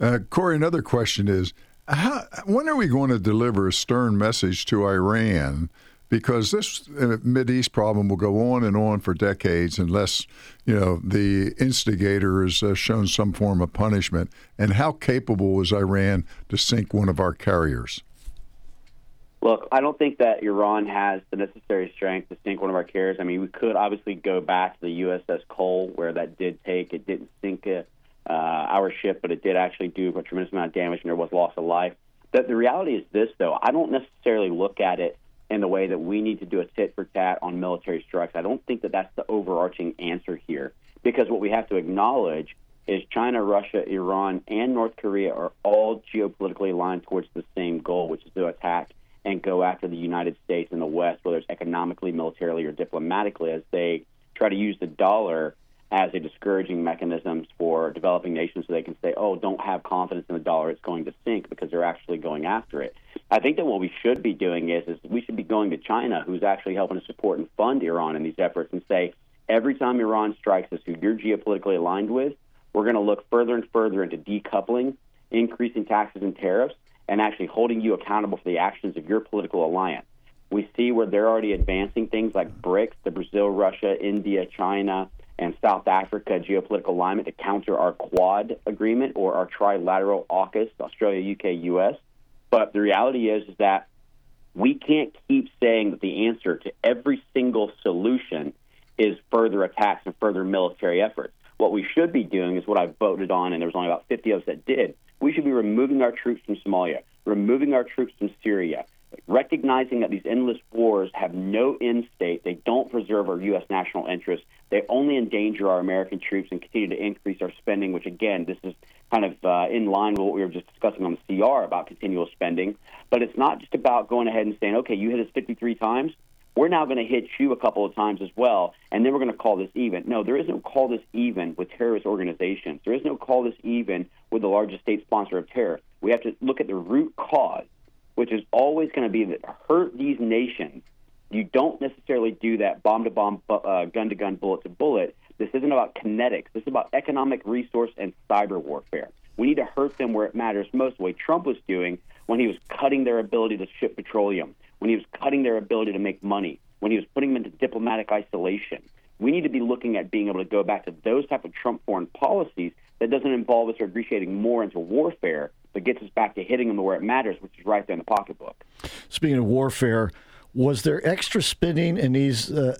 Uh, Corey, another question is how, when are we going to deliver a stern message to Iran? Because this uh, East problem will go on and on for decades unless you know the instigator is uh, shown some form of punishment. And how capable is Iran to sink one of our carriers? Look, I don't think that Iran has the necessary strength to sink one of our carriers. I mean, we could obviously go back to the USS Cole, where that did take, it didn't sink it, uh, our ship, but it did actually do a tremendous amount of damage, and there was loss of life. But the reality is this, though. I don't necessarily look at it in the way that we need to do a tit for tat on military strikes. I don't think that that's the overarching answer here, because what we have to acknowledge is China, Russia, Iran, and North Korea are all geopolitically aligned towards the same goal, which is to attack and go after the United States and the West, whether it's economically, militarily, or diplomatically, as they try to use the dollar as a discouraging mechanism for developing nations so they can say, oh, don't have confidence in the dollar, it's going to sink because they're actually going after it. I think that what we should be doing is, is we should be going to China, who's actually helping to support and fund Iran in these efforts, and say, every time Iran strikes us, who you're geopolitically aligned with, we're going to look further and further into decoupling, increasing taxes and tariffs, and actually holding you accountable for the actions of your political alliance. We see where they're already advancing things like BRICS, the Brazil, Russia, India, China, and South Africa geopolitical alignment to counter our Quad agreement or our trilateral AUKUS, Australia, UK, US. But the reality is, is that we can't keep saying that the answer to every single solution is further attacks and further military efforts. What we should be doing is what I voted on, and there was only about 50 of us that did, we should be removing our troops from Somalia, removing our troops from Syria, recognizing that these endless wars have no end state. They don't preserve our U.S. national interests. They only endanger our American troops and continue to increase our spending, which, again, this is kind of uh, in line with what we were just discussing on the CR about continual spending. But it's not just about going ahead and saying, okay, you hit us 53 times we're now going to hit you a couple of times as well, and then we're going to call this even. No, there is no call this even with terrorist organizations. There is no call this even with the largest state sponsor of terror. We have to look at the root cause, which is always going to be that hurt these nations. You don't necessarily do that bomb to bomb, uh, gun to gun, bullet to bullet. This isn't about kinetics. This is about economic resource and cyber warfare. We need to hurt them where it matters most, the way Trump was doing when he was cutting their ability to ship petroleum when he was cutting their ability to make money, when he was putting them into diplomatic isolation. We need to be looking at being able to go back to those type of Trump foreign policies that doesn't involve us ingratiating more into warfare, but gets us back to hitting them where it matters, which is right there in the pocketbook. Speaking of warfare, was there extra spending in these uh,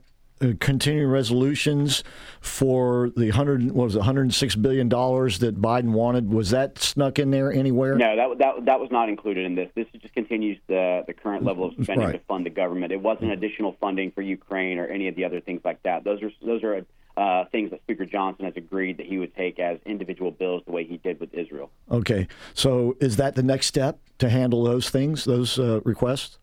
continuing resolutions for the hundred what was it, 106 billion dollars that Biden wanted. Was that snuck in there anywhere? No, that that that was not included in this. This just continues the the current level of spending right. to fund the government. It wasn't additional funding for Ukraine or any of the other things like that. Those are those are uh, things that Speaker Johnson has agreed that he would take as individual bills, the way he did with Israel. Okay, so is that the next step to handle those things, those uh, requests?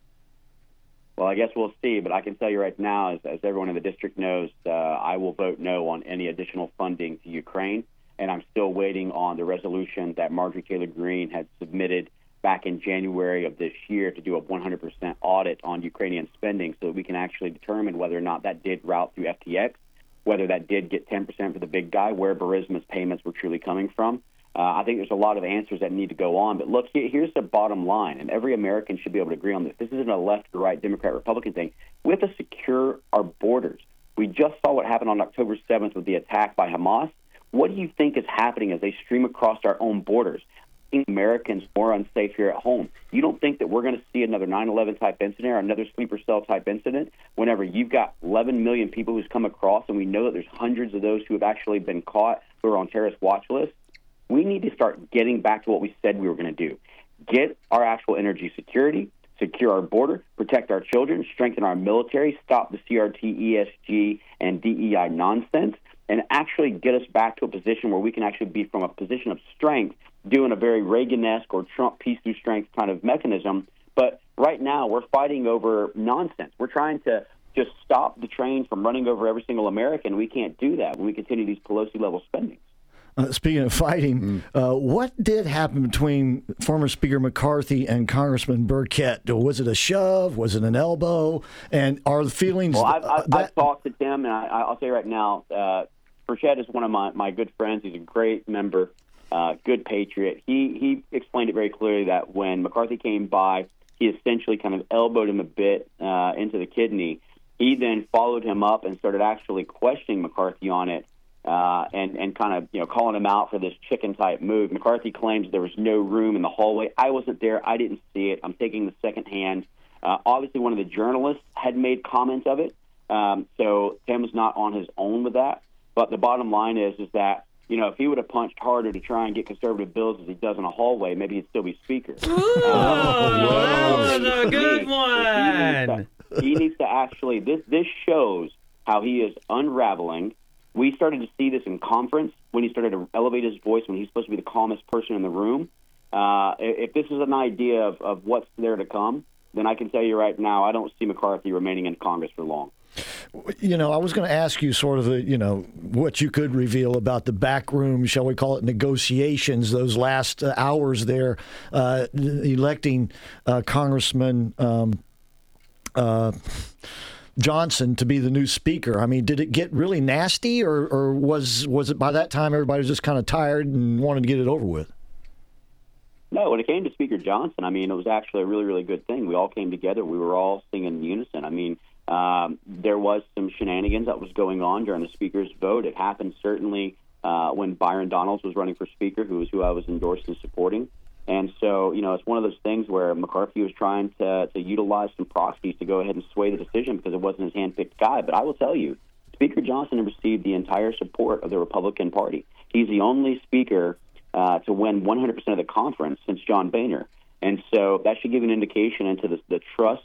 Well, I guess we'll see, but I can tell you right now, as, as everyone in the district knows, uh, I will vote no on any additional funding to Ukraine, and I'm still waiting on the resolution that Marjorie Taylor Greene had submitted back in January of this year to do a 100% audit on Ukrainian spending so that we can actually determine whether or not that did route through FTX, whether that did get 10% for the big guy, where Burisma's payments were truly coming from. Uh, I think there's a lot of answers that need to go on. But look, here's the bottom line, and every American should be able to agree on this. This isn't a left or right, Democrat, Republican thing. We have to secure our borders. We just saw what happened on October 7th with the attack by Hamas. What do you think is happening as they stream across our own borders? Americans more unsafe here at home. You don't think that we're going to see another 9/11 type incident or another sleeper cell type incident whenever you've got 11 million people who's come across, and we know that there's hundreds of those who have actually been caught who are on terrorist watch lists we need to start getting back to what we said we were going to do get our actual energy security, secure our border, protect our children, strengthen our military, stop the CRT, ESG, and DEI nonsense, and actually get us back to a position where we can actually be from a position of strength, doing a very Reagan-esque or Trump peace through strength kind of mechanism. But right now, we're fighting over nonsense. We're trying to just stop the train from running over every single American. We can't do that when we continue these Pelosi level spending. Uh, speaking of fighting, uh, what did happen between former Speaker McCarthy and Congressman Burchett? Was it a shove? Was it an elbow? And are the feelings? Well, I've, I've, that- I've talked to Tim, and I, I'll say right now, uh, Burchett is one of my, my good friends. He's a great member, uh, good patriot. He he explained it very clearly that when McCarthy came by, he essentially kind of elbowed him a bit uh, into the kidney. He then followed him up and started actually questioning McCarthy on it. Uh, and and kind of you know calling him out for this chicken type move. McCarthy claims there was no room in the hallway. I wasn't there. I didn't see it. I'm taking the second hand. Uh, obviously, one of the journalists had made comments of it, um, so Tim was not on his own with that. But the bottom line is is that you know if he would have punched harder to try and get conservative bills as he does in a hallway, maybe he'd still be speaker. Oh, the good one. he needs to actually this this shows how he is unraveling. We started to see this in conference when he started to elevate his voice when he's supposed to be the calmest person in the room. Uh, if this is an idea of, of what's there to come, then I can tell you right now, I don't see McCarthy remaining in Congress for long. you know, I was going to ask you sort of, you know, what you could reveal about the backroom, shall we call it, negotiations, those last uh, hours there, uh, electing uh, Congressman um, uh, Johnson to be the new speaker. I mean, did it get really nasty, or, or was was it by that time everybody was just kind of tired and wanted to get it over with? No, when it came to Speaker Johnson, I mean, it was actually a really, really good thing. We all came together. We were all singing in unison. I mean, um, there was some shenanigans that was going on during the Speaker's vote. It happened certainly uh, when Byron Donalds was running for Speaker, who was who I was endorsed and supporting. And so, you know, it's one of those things where McCarthy was trying to, to utilize some proxies to go ahead and sway the decision because it wasn't his handpicked guy. But I will tell you, Speaker Johnson received the entire support of the Republican Party. He's the only speaker uh, to win 100% of the conference since John Boehner. And so that should give an indication into the, the trust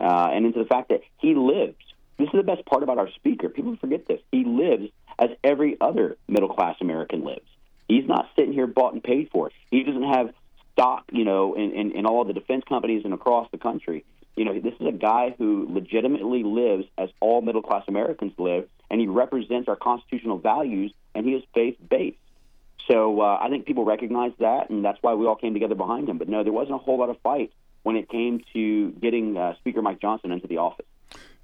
uh, and into the fact that he lives. This is the best part about our speaker. People forget this. He lives as every other middle class American lives. He's not sitting here bought and paid for. He doesn't have stock, you know, in, in, in all the defense companies and across the country. You know, this is a guy who legitimately lives as all middle class Americans live, and he represents our constitutional values, and he is faith based. So uh, I think people recognize that, and that's why we all came together behind him. But no, there wasn't a whole lot of fight when it came to getting uh, Speaker Mike Johnson into the office.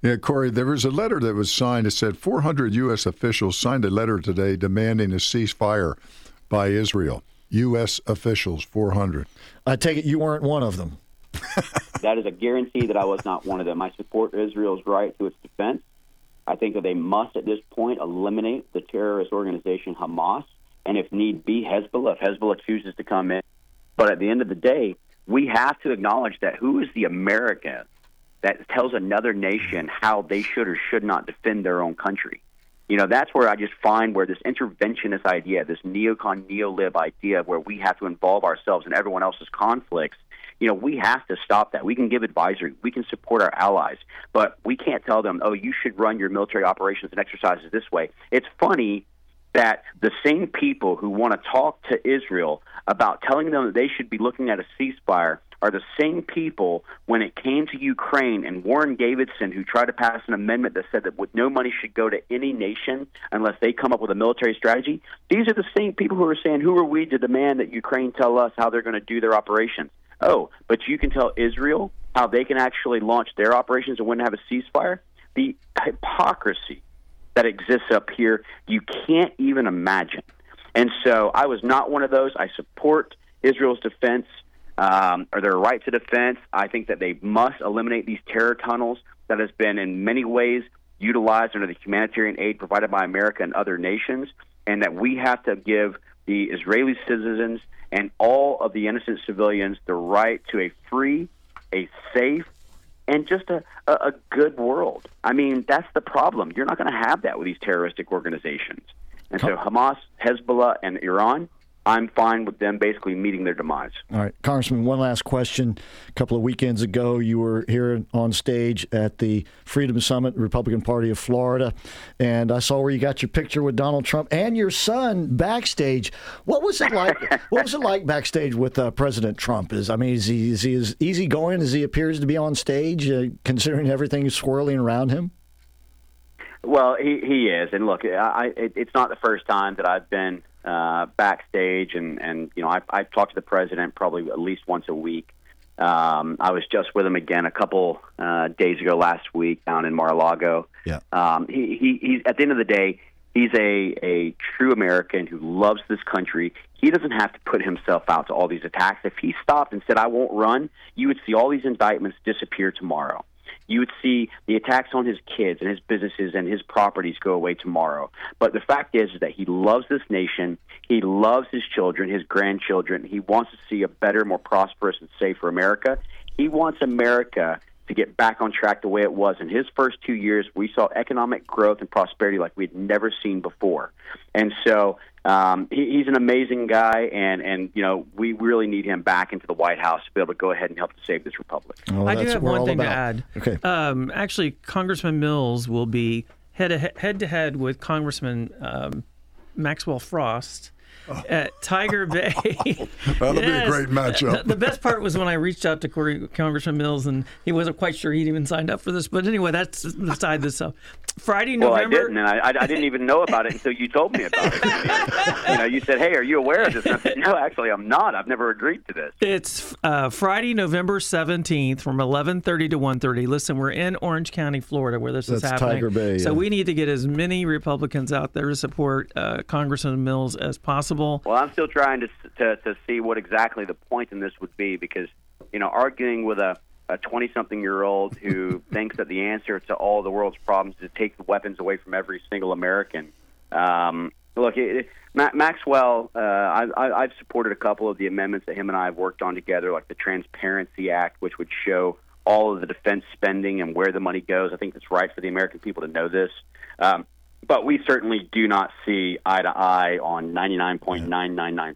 Yeah, Corey, there was a letter that was signed. It said 400 U.S. officials signed a letter today demanding a ceasefire by Israel. U.S. officials, 400. I take it you weren't one of them. that is a guarantee that I was not one of them. I support Israel's right to its defense. I think that they must, at this point, eliminate the terrorist organization Hamas, and if need be, Hezbollah, if Hezbollah chooses to come in. But at the end of the day, we have to acknowledge that who is the American that tells another nation how they should or should not defend their own country? You know, that's where I just find where this interventionist idea, this neocon, neolib idea, where we have to involve ourselves in everyone else's conflicts, you know, we have to stop that. We can give advisory, we can support our allies, but we can't tell them, oh, you should run your military operations and exercises this way. It's funny that the same people who want to talk to Israel about telling them that they should be looking at a ceasefire are the same people when it came to Ukraine and Warren Davidson who tried to pass an amendment that said that no money should go to any nation unless they come up with a military strategy. These are the same people who are saying, who are we to demand that Ukraine tell us how they're going to do their operations? Oh, but you can tell Israel how they can actually launch their operations and wouldn't have a ceasefire? The hypocrisy that exists up here, you can't even imagine. And so I was not one of those. I support Israel's defense um, or their right to defense. I think that they must eliminate these terror tunnels that has been in many ways utilized under the humanitarian aid provided by America and other nations, and that we have to give the Israeli citizens and all of the innocent civilians the right to a free, a safe, and just a, a, a good world. I mean, that's the problem. You're not going to have that with these terroristic organizations. And so Hamas, Hezbollah, and Iran, I'm fine with them basically meeting their demise. All right, Congressman, one last question. A couple of weekends ago, you were here on stage at the Freedom Summit, Republican Party of Florida, and I saw where you got your picture with Donald Trump and your son backstage. What was it like? what was it like backstage with uh, President Trump? Is I mean, is he is he as easygoing as he appears to be on stage, uh, considering everything swirling around him? Well, he he is, and look, I, it, it's not the first time that I've been uh, backstage, and and you know I I talk to the president probably at least once a week. Um, I was just with him again a couple uh, days ago last week down in Mar-a-Lago. Yeah. Um, he, he, he's at the end of the day, he's a, a true American who loves this country. He doesn't have to put himself out to all these attacks. If he stopped and said, I won't run, you would see all these indictments disappear tomorrow. You would see the attacks on his kids and his businesses and his properties go away tomorrow. But the fact is, is that he loves this nation. He loves his children, his grandchildren. He wants to see a better, more prosperous, and safer America. He wants America to get back on track the way it was. In his first two years, we saw economic growth and prosperity like we had never seen before. And so um, he, he's an amazing guy, and, and you know we really need him back into the White House to be able to go ahead and help to save this republic. I do have one thing to add. Okay. Um, actually, Congressman Mills will be head to head to head with Congressman um, Maxwell Frost. At Tiger Bay. That'll be a great matchup. The, the best part was when I reached out to Corey, Congressman Mills, and he wasn't quite sure he'd even signed up for this. But anyway, that's beside this. So, Friday, November. Well, I November. didn't, and I, I, I didn't even know about it until you told me about it. you know, you said, "Hey, are you aware of this?" And I said, "No, actually, I'm not. I've never agreed to this." It's uh, Friday, November seventeenth, from eleven thirty to 1.30. Listen, we're in Orange County, Florida, where this is That's happening. Tiger Bay, So yeah. we need to get as many Republicans out there to support uh, Congressman Mills as possible. Well, I'm still trying to, to to see what exactly the point in this would be because you know, arguing with a a 20 something year old who thinks that the answer to all the world's problems is to take the weapons away from every single American. Um, look, it, it, Ma- Maxwell, uh, I, I, I've supported a couple of the amendments that him and I have worked on together, like the Transparency Act, which would show all of the defense spending and where the money goes. I think it's right for the American people to know this. Um, but we certainly do not see eye to eye on 99.999%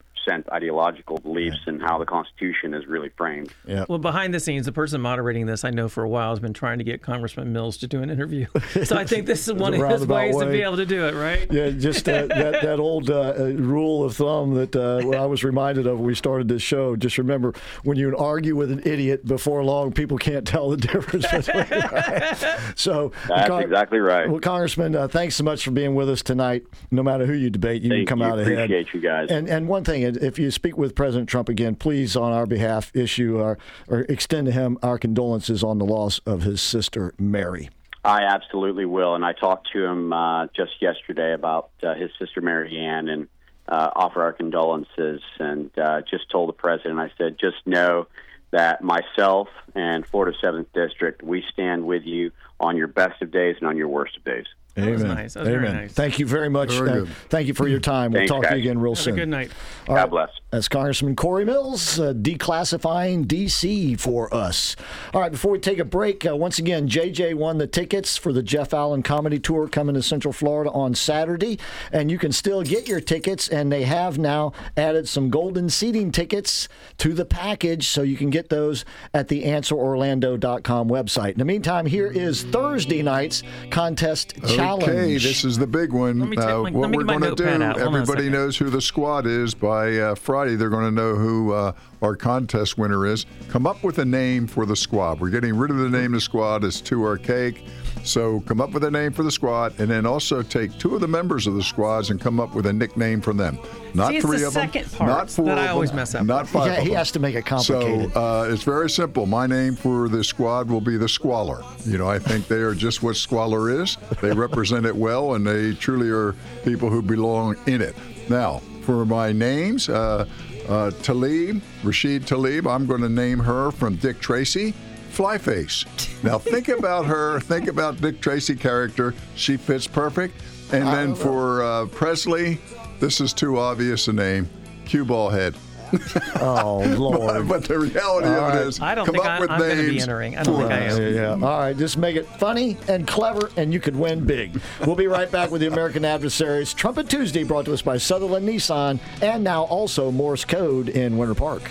ideological beliefs and how the Constitution is really framed. Well, behind the scenes, the person moderating this, I know for a while, has been trying to get Congressman Mills to do an interview. So I think this is one of his roundabout ways to be able to do it, right? Yeah, just uh, that that old uh, rule of thumb that uh, I was reminded of when we started this show. Just remember, when you argue with an idiot, before long, people can't tell the difference. between So That's Con- exactly right. Well, Congressman, uh, thanks so much for being with us tonight. No matter who you debate, you Thank can come you. out ahead. Appreciate you guys. And and one thing, if you speak with President Trump again, please, on our behalf, issue our, or extend to him our condolences on the loss of his sister Mary. I absolutely will. And I talked to him uh, just yesterday about uh, his sister Mary Ann and uh, offer our condolences. And uh, just told the president, I said, just know that myself and Florida 7th District, we stand with you on your best of days and on your worst of days. Amen. was nice. That was very Amen. nice. Thank you very much. Very Uh, thank you for your time. We'll Thanks, talk to you again real Have a soon. good night. All God right. bless. That's Congressman Corey Mills uh, declassifying DC for us. All right, before we take a break, uh, once again, JJ won the tickets for the Jeff Allen Comedy Tour coming to Central Florida on Saturday. And you can still get your tickets, and they have now added some golden seating tickets to the package, so you can get those at the answerorlando.com website. In the meantime, here is Thursday night's contest challenge. Okay, this is the big one. Let me take Uh, my- what let me we're going to do, notepad out. Hold on a everybody knows who the squad is. By uh, Friday, they're going to know who uh, our contest winner is. Come up with a name for the squad. We're getting rid of the name of the squad. It's too archaic. So come up with a name for the squad, and then also take two of the members of the squads and come up with a nickname for them. Not See, three the of them. second part not four that I always them, mess up Not five. Yeah, of he them. has to make it complicated. So uh, it's very simple. My name for the squad will be the Squalor. You know, I think they are just what Squalor is. They represent it well, and they truly are people who belong in it. Now, for my names, uh, uh, Talib, Rashid Talib, I'm going to name her from Dick Tracy. Flyface. Now think about her. Think about Dick Tracy character. She fits perfect. And then for uh, Pressley, this is too obvious a name. Cue ball head. Oh, Lord. but the reality All of right. it is, I don't come think up I- with I'm gonna be entering. I don't for think I us. am. Yeah. All right. Just make it funny and clever, and you could win big. We'll be right back with the American Adversaries. Trumpin' Tuesday brought to us by Sutherlin Nissan, and now also Morse Code in Winter Park.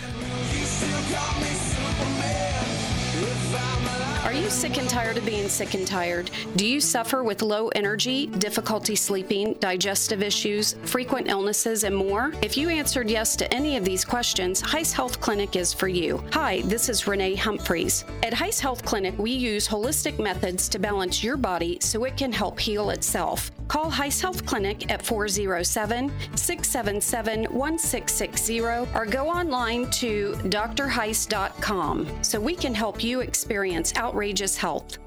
Sick and tired of being sick and tired? Do you suffer with low energy, difficulty sleeping, digestive issues, frequent illnesses, and more? If you answered yes to any of these questions, Heiss Health Clinic is for you. Hi, this is Renee Humphreys. At Heiss Health Clinic, we use holistic methods to balance your body so it can help heal itself. Call Heiss Health Clinic at 407 677 1660 or go online to drheiss.com so we can help you experience outrageous health.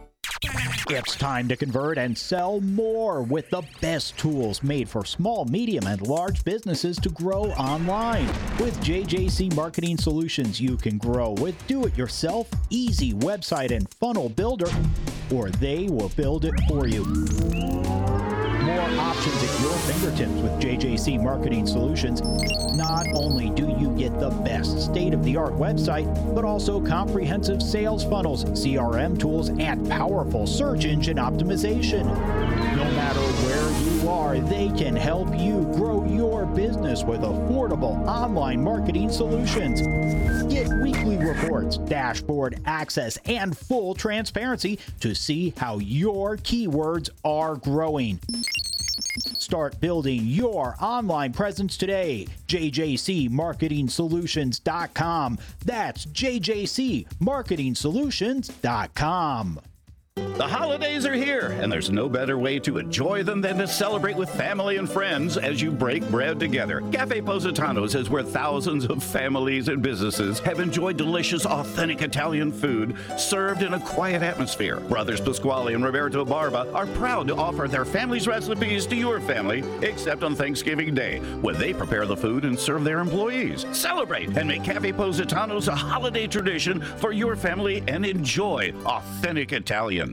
It's time to convert and sell more with the best tools made for small, medium, and large businesses to grow online. With JJC Marketing Solutions, you can grow with do it yourself, easy website and funnel builder, or they will build it for you. More options at your fingertips with JJC Marketing Solutions. Not only do you get the best state of the art website, but also comprehensive sales funnels, CRM tools, and powerful search engine optimization. No matter where are, they can help you grow your business with affordable online marketing solutions. Get weekly reports, dashboard access, and full transparency to see how your keywords are growing. Start building your online presence today. JJCMarketingSolutions.com. That's JJCMarketingSolutions.com. The holidays are here, and there's no better way to enjoy them than to celebrate with family and friends as you break bread together. Cafe Positano's is where thousands of families and businesses have enjoyed delicious, authentic Italian food served in a quiet atmosphere. Brothers Pasquale and Roberto Barba are proud to offer their family's recipes to your family, except on Thanksgiving Day, when they prepare the food and serve their employees. Celebrate and make Cafe Positano's a holiday tradition for your family and enjoy authentic Italian.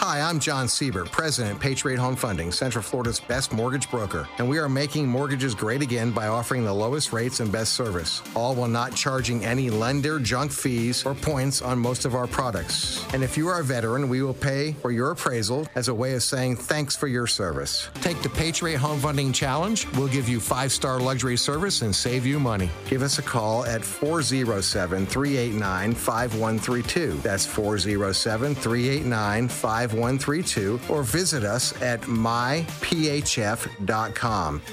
Hi, I'm John Siebert, President, Patriot Home Funding, Central Florida's best mortgage broker, and we are making mortgages great again by offering the lowest rates and best service, all while not charging any lender junk fees or points on most of our products. And if you are a veteran, we will pay for your appraisal as a way of saying thanks for your service. Take the Patriot Home Funding Challenge. We'll give you five star luxury service and save you money. Give us a call at 407 389 5132. That's 407 389 5132. 5132 or visit us at myphf.com.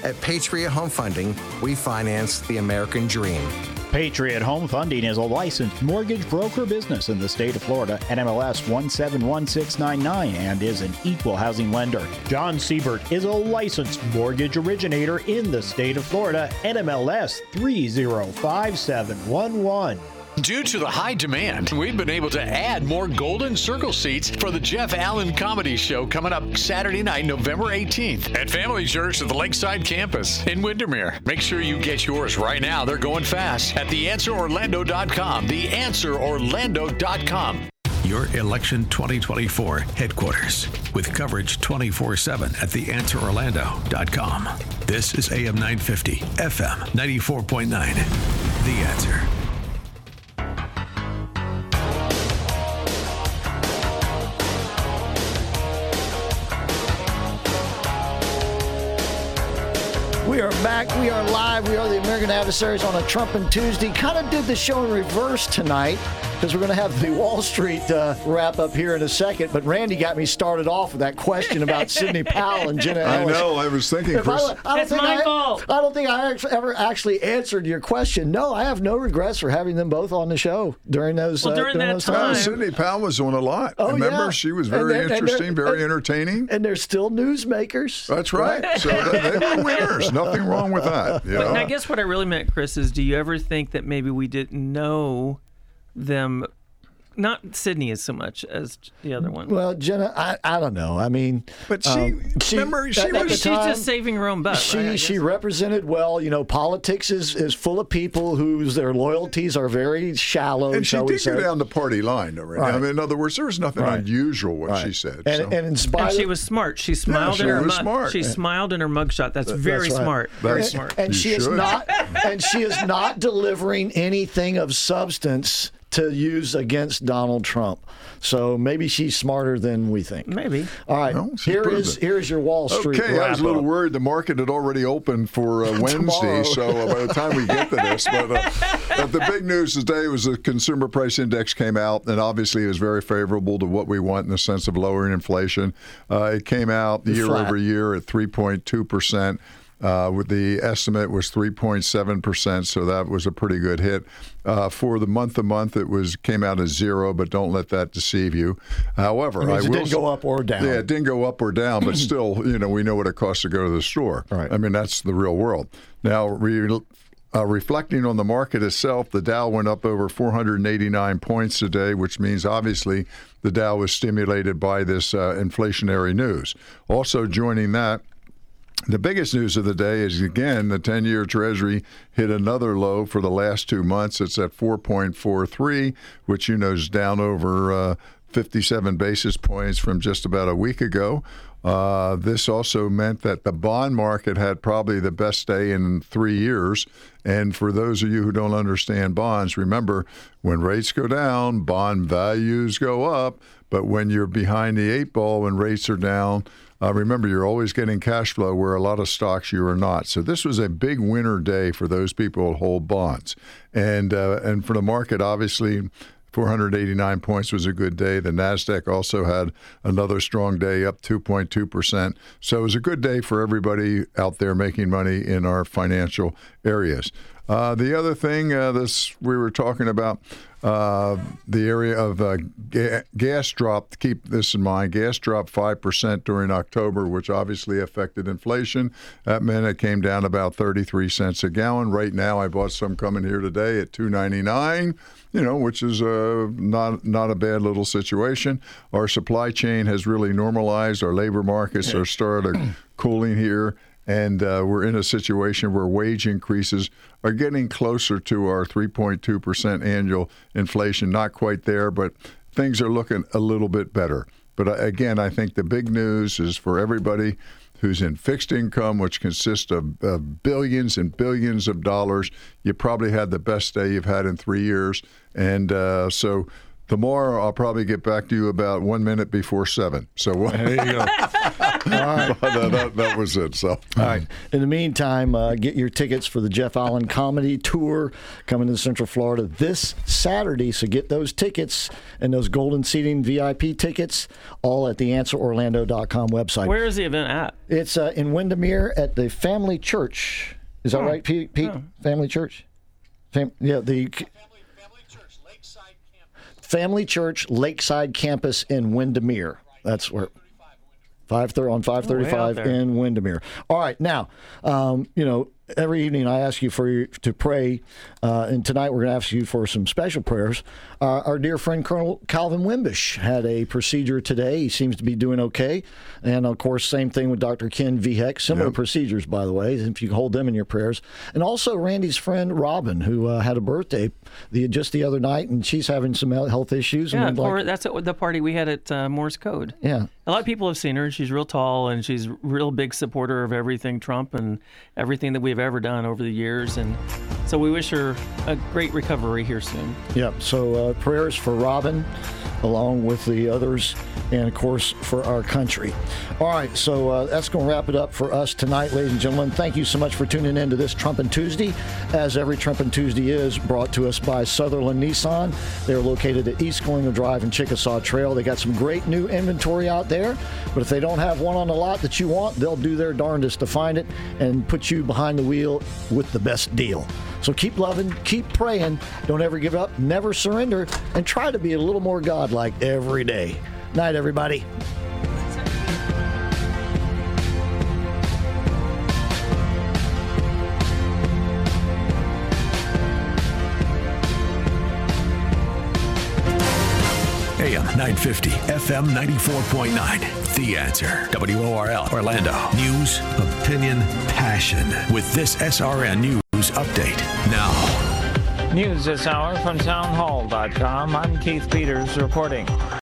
At Patriot Home Funding, we finance the American dream. Patriot Home Funding is a licensed mortgage broker business in the state of Florida, at NMLS 171699, and is an equal housing lender. John Siebert is a licensed mortgage originator in the state of Florida, at NMLS 305711. Due to the high demand, we've been able to add more Golden Circle seats for the Jeff Allen Comedy Show coming up Saturday night, November 18th at Family Church at the Lakeside Campus in Windermere. Make sure you get yours right now. They're going fast at theanswerorlando.com. Theanswerorlando.com. Your election 2024 headquarters with coverage 24 7 at theanswerorlando.com. This is AM 950, FM 94.9. The answer. We are back. We are live. We are the American Adversaries on a Trumpin' Tuesday. Kind of did the show in reverse tonight because we're going to have the Wall Street uh, wrap up here in a second. But Randy got me started off with that question about Sidney Powell and Jenna Ellis. I know. I was thinking, Chris. I, I don't It's think my I, fault. I don't think I ever actually answered your question. No, I have no regrets for having them both on the show during those. Well, uh, during that those time- Sidney Powell was on a lot. Oh, Remember, yeah. she was very they're- and interesting, very and- entertaining. And they're still newsmakers. That's right. So they, they were winners. Nothing wrong with that. You know? I guess what I really meant, Chris, is do you ever think that maybe we didn't know them? Not Sidney as so much as the other one. Well, Jenna, I, I don't know. I mean, But she- um, remember, she at- at was- the She's time, just saving her own butt. She right, she represented well. You know, politics is, is full of people whose their loyalties are very shallow. and she shall we did say. go down the party line, though, right? Right. I mean, in other words, there was nothing Right. unusual what Right. she said. And, so. and in spite And she was smart. She smiled she in her was mug. smart. She Yeah. smiled in her mugshot. That's very That's right. smart. Very Right. smart. and You she is not and she is not delivering anything of substance to use against Donald Trump. So maybe she's smarter than we think. Maybe. All right, Well, she's here proven is it. here is your Wall Street. Okay, I was a little wrap-up. worried. The market had already opened for uh, Wednesday, so uh, by the time we get to this, but, uh, but the big news today was the consumer price index came out, and obviously it was very favorable to what we want in the sense of lowering inflation. Uh, it came out year Flat. over year at 3.2 percent. Uh, with the estimate was 3.7 percent, so that was a pretty good hit. Uh, for the month to month, it was came out as zero, but don't let that deceive you. However, I it will didn't go up or down. Yeah, it didn't go up or down, but still, you know, we know what it costs to go to the store. Right. I mean, that's the real world. Now, re- uh, reflecting on the market itself, the Dow went up over 489 points today, which means obviously the Dow was stimulated by this uh, inflationary news. Also joining that, the biggest news of the day is again the 10 year Treasury hit another low for the last two months. It's at 4.43, which you know is down over uh, 57 basis points from just about a week ago. Uh, this also meant that the bond market had probably the best day in three years. And for those of you who don't understand bonds, remember when rates go down, bond values go up. But when you're behind the eight ball, when rates are down, uh, remember, you're always getting cash flow where a lot of stocks you are not. So this was a big winter day for those people who hold bonds, and uh, and for the market, obviously. 489 points was a good day. The Nasdaq also had another strong day, up 2.2 percent. So it was a good day for everybody out there making money in our financial areas. Uh, the other thing, uh, this we were talking about uh, the area of uh, ga- gas dropped. Keep this in mind: gas dropped five percent during October, which obviously affected inflation. That meant it came down about thirty-three cents a gallon. Right now, I bought some coming here today at two ninety-nine. You know, which is uh, not not a bad little situation. Our supply chain has really normalized. Our labor markets are started cooling here and uh, we're in a situation where wage increases are getting closer to our 3.2% annual inflation. Not quite there, but things are looking a little bit better. But uh, again, I think the big news is for everybody who's in fixed income, which consists of, of billions and billions of dollars. You probably had the best day you've had in three years. And uh, so tomorrow I'll probably get back to you about one minute before seven. So there you go. That, that, that was it. So, All right. In the meantime, uh, get your tickets for the Jeff Allen Comedy Tour coming to Central Florida this Saturday. So get those tickets and those golden seating VIP tickets all at the AnswerOrlando.com website. Where is the event at? It's uh, in Windermere at the Family Church. Is that Oh. right, Pete? Pete? Oh. Family Church? Fam- yeah, the Family Church Lakeside Campus in Windermere. That's where. Five thir- on five thirty-five Oh, in Windermere. All right, now, um, you know, every evening I ask you for you to pray, uh, and tonight we're going to ask you for some special prayers. Uh, our dear friend Colonel Calvin Wimbish had a procedure today. He seems to be doing okay, and of course, same thing with Dr. Ken Vheck. Similar procedures, by the way, if you hold them in your prayers. And also Randy's friend Robin, who uh, had a birthday the, just the other night, and she's having some health issues. Yeah, and we'd like- that's at the party we had at uh, Morse Code. yeah. A lot of people have seen her. She's real tall and she's a real big supporter of everything Trump and everything that we've ever done over the years. And so we wish her a great recovery here soon. Yep. So uh, prayers for Robin, along with the others, and of course for our country. All right. So uh, that's going to wrap it up for us tonight, ladies and gentlemen. Thank you so much for tuning in to this Trumpin' Tuesday, as every Trumpin' Tuesday is brought to us by Sutherlin Nissan. They're located at East Colonial Drive and Chickasaw Trail. They got some great new inventory out there, but if they don't have one on the lot that you want, they'll do their darndest to find it and put you behind the wheel with the best deal. So keep loving, keep praying, don't ever give up, never surrender, and try to be a little more godlike every day. Night, everybody. AM 950, FM 94.9. The answer. WORL Orlando. News, opinion, passion. With this SRN News update now. News this hour from townhall.com. I'm Keith Peters reporting.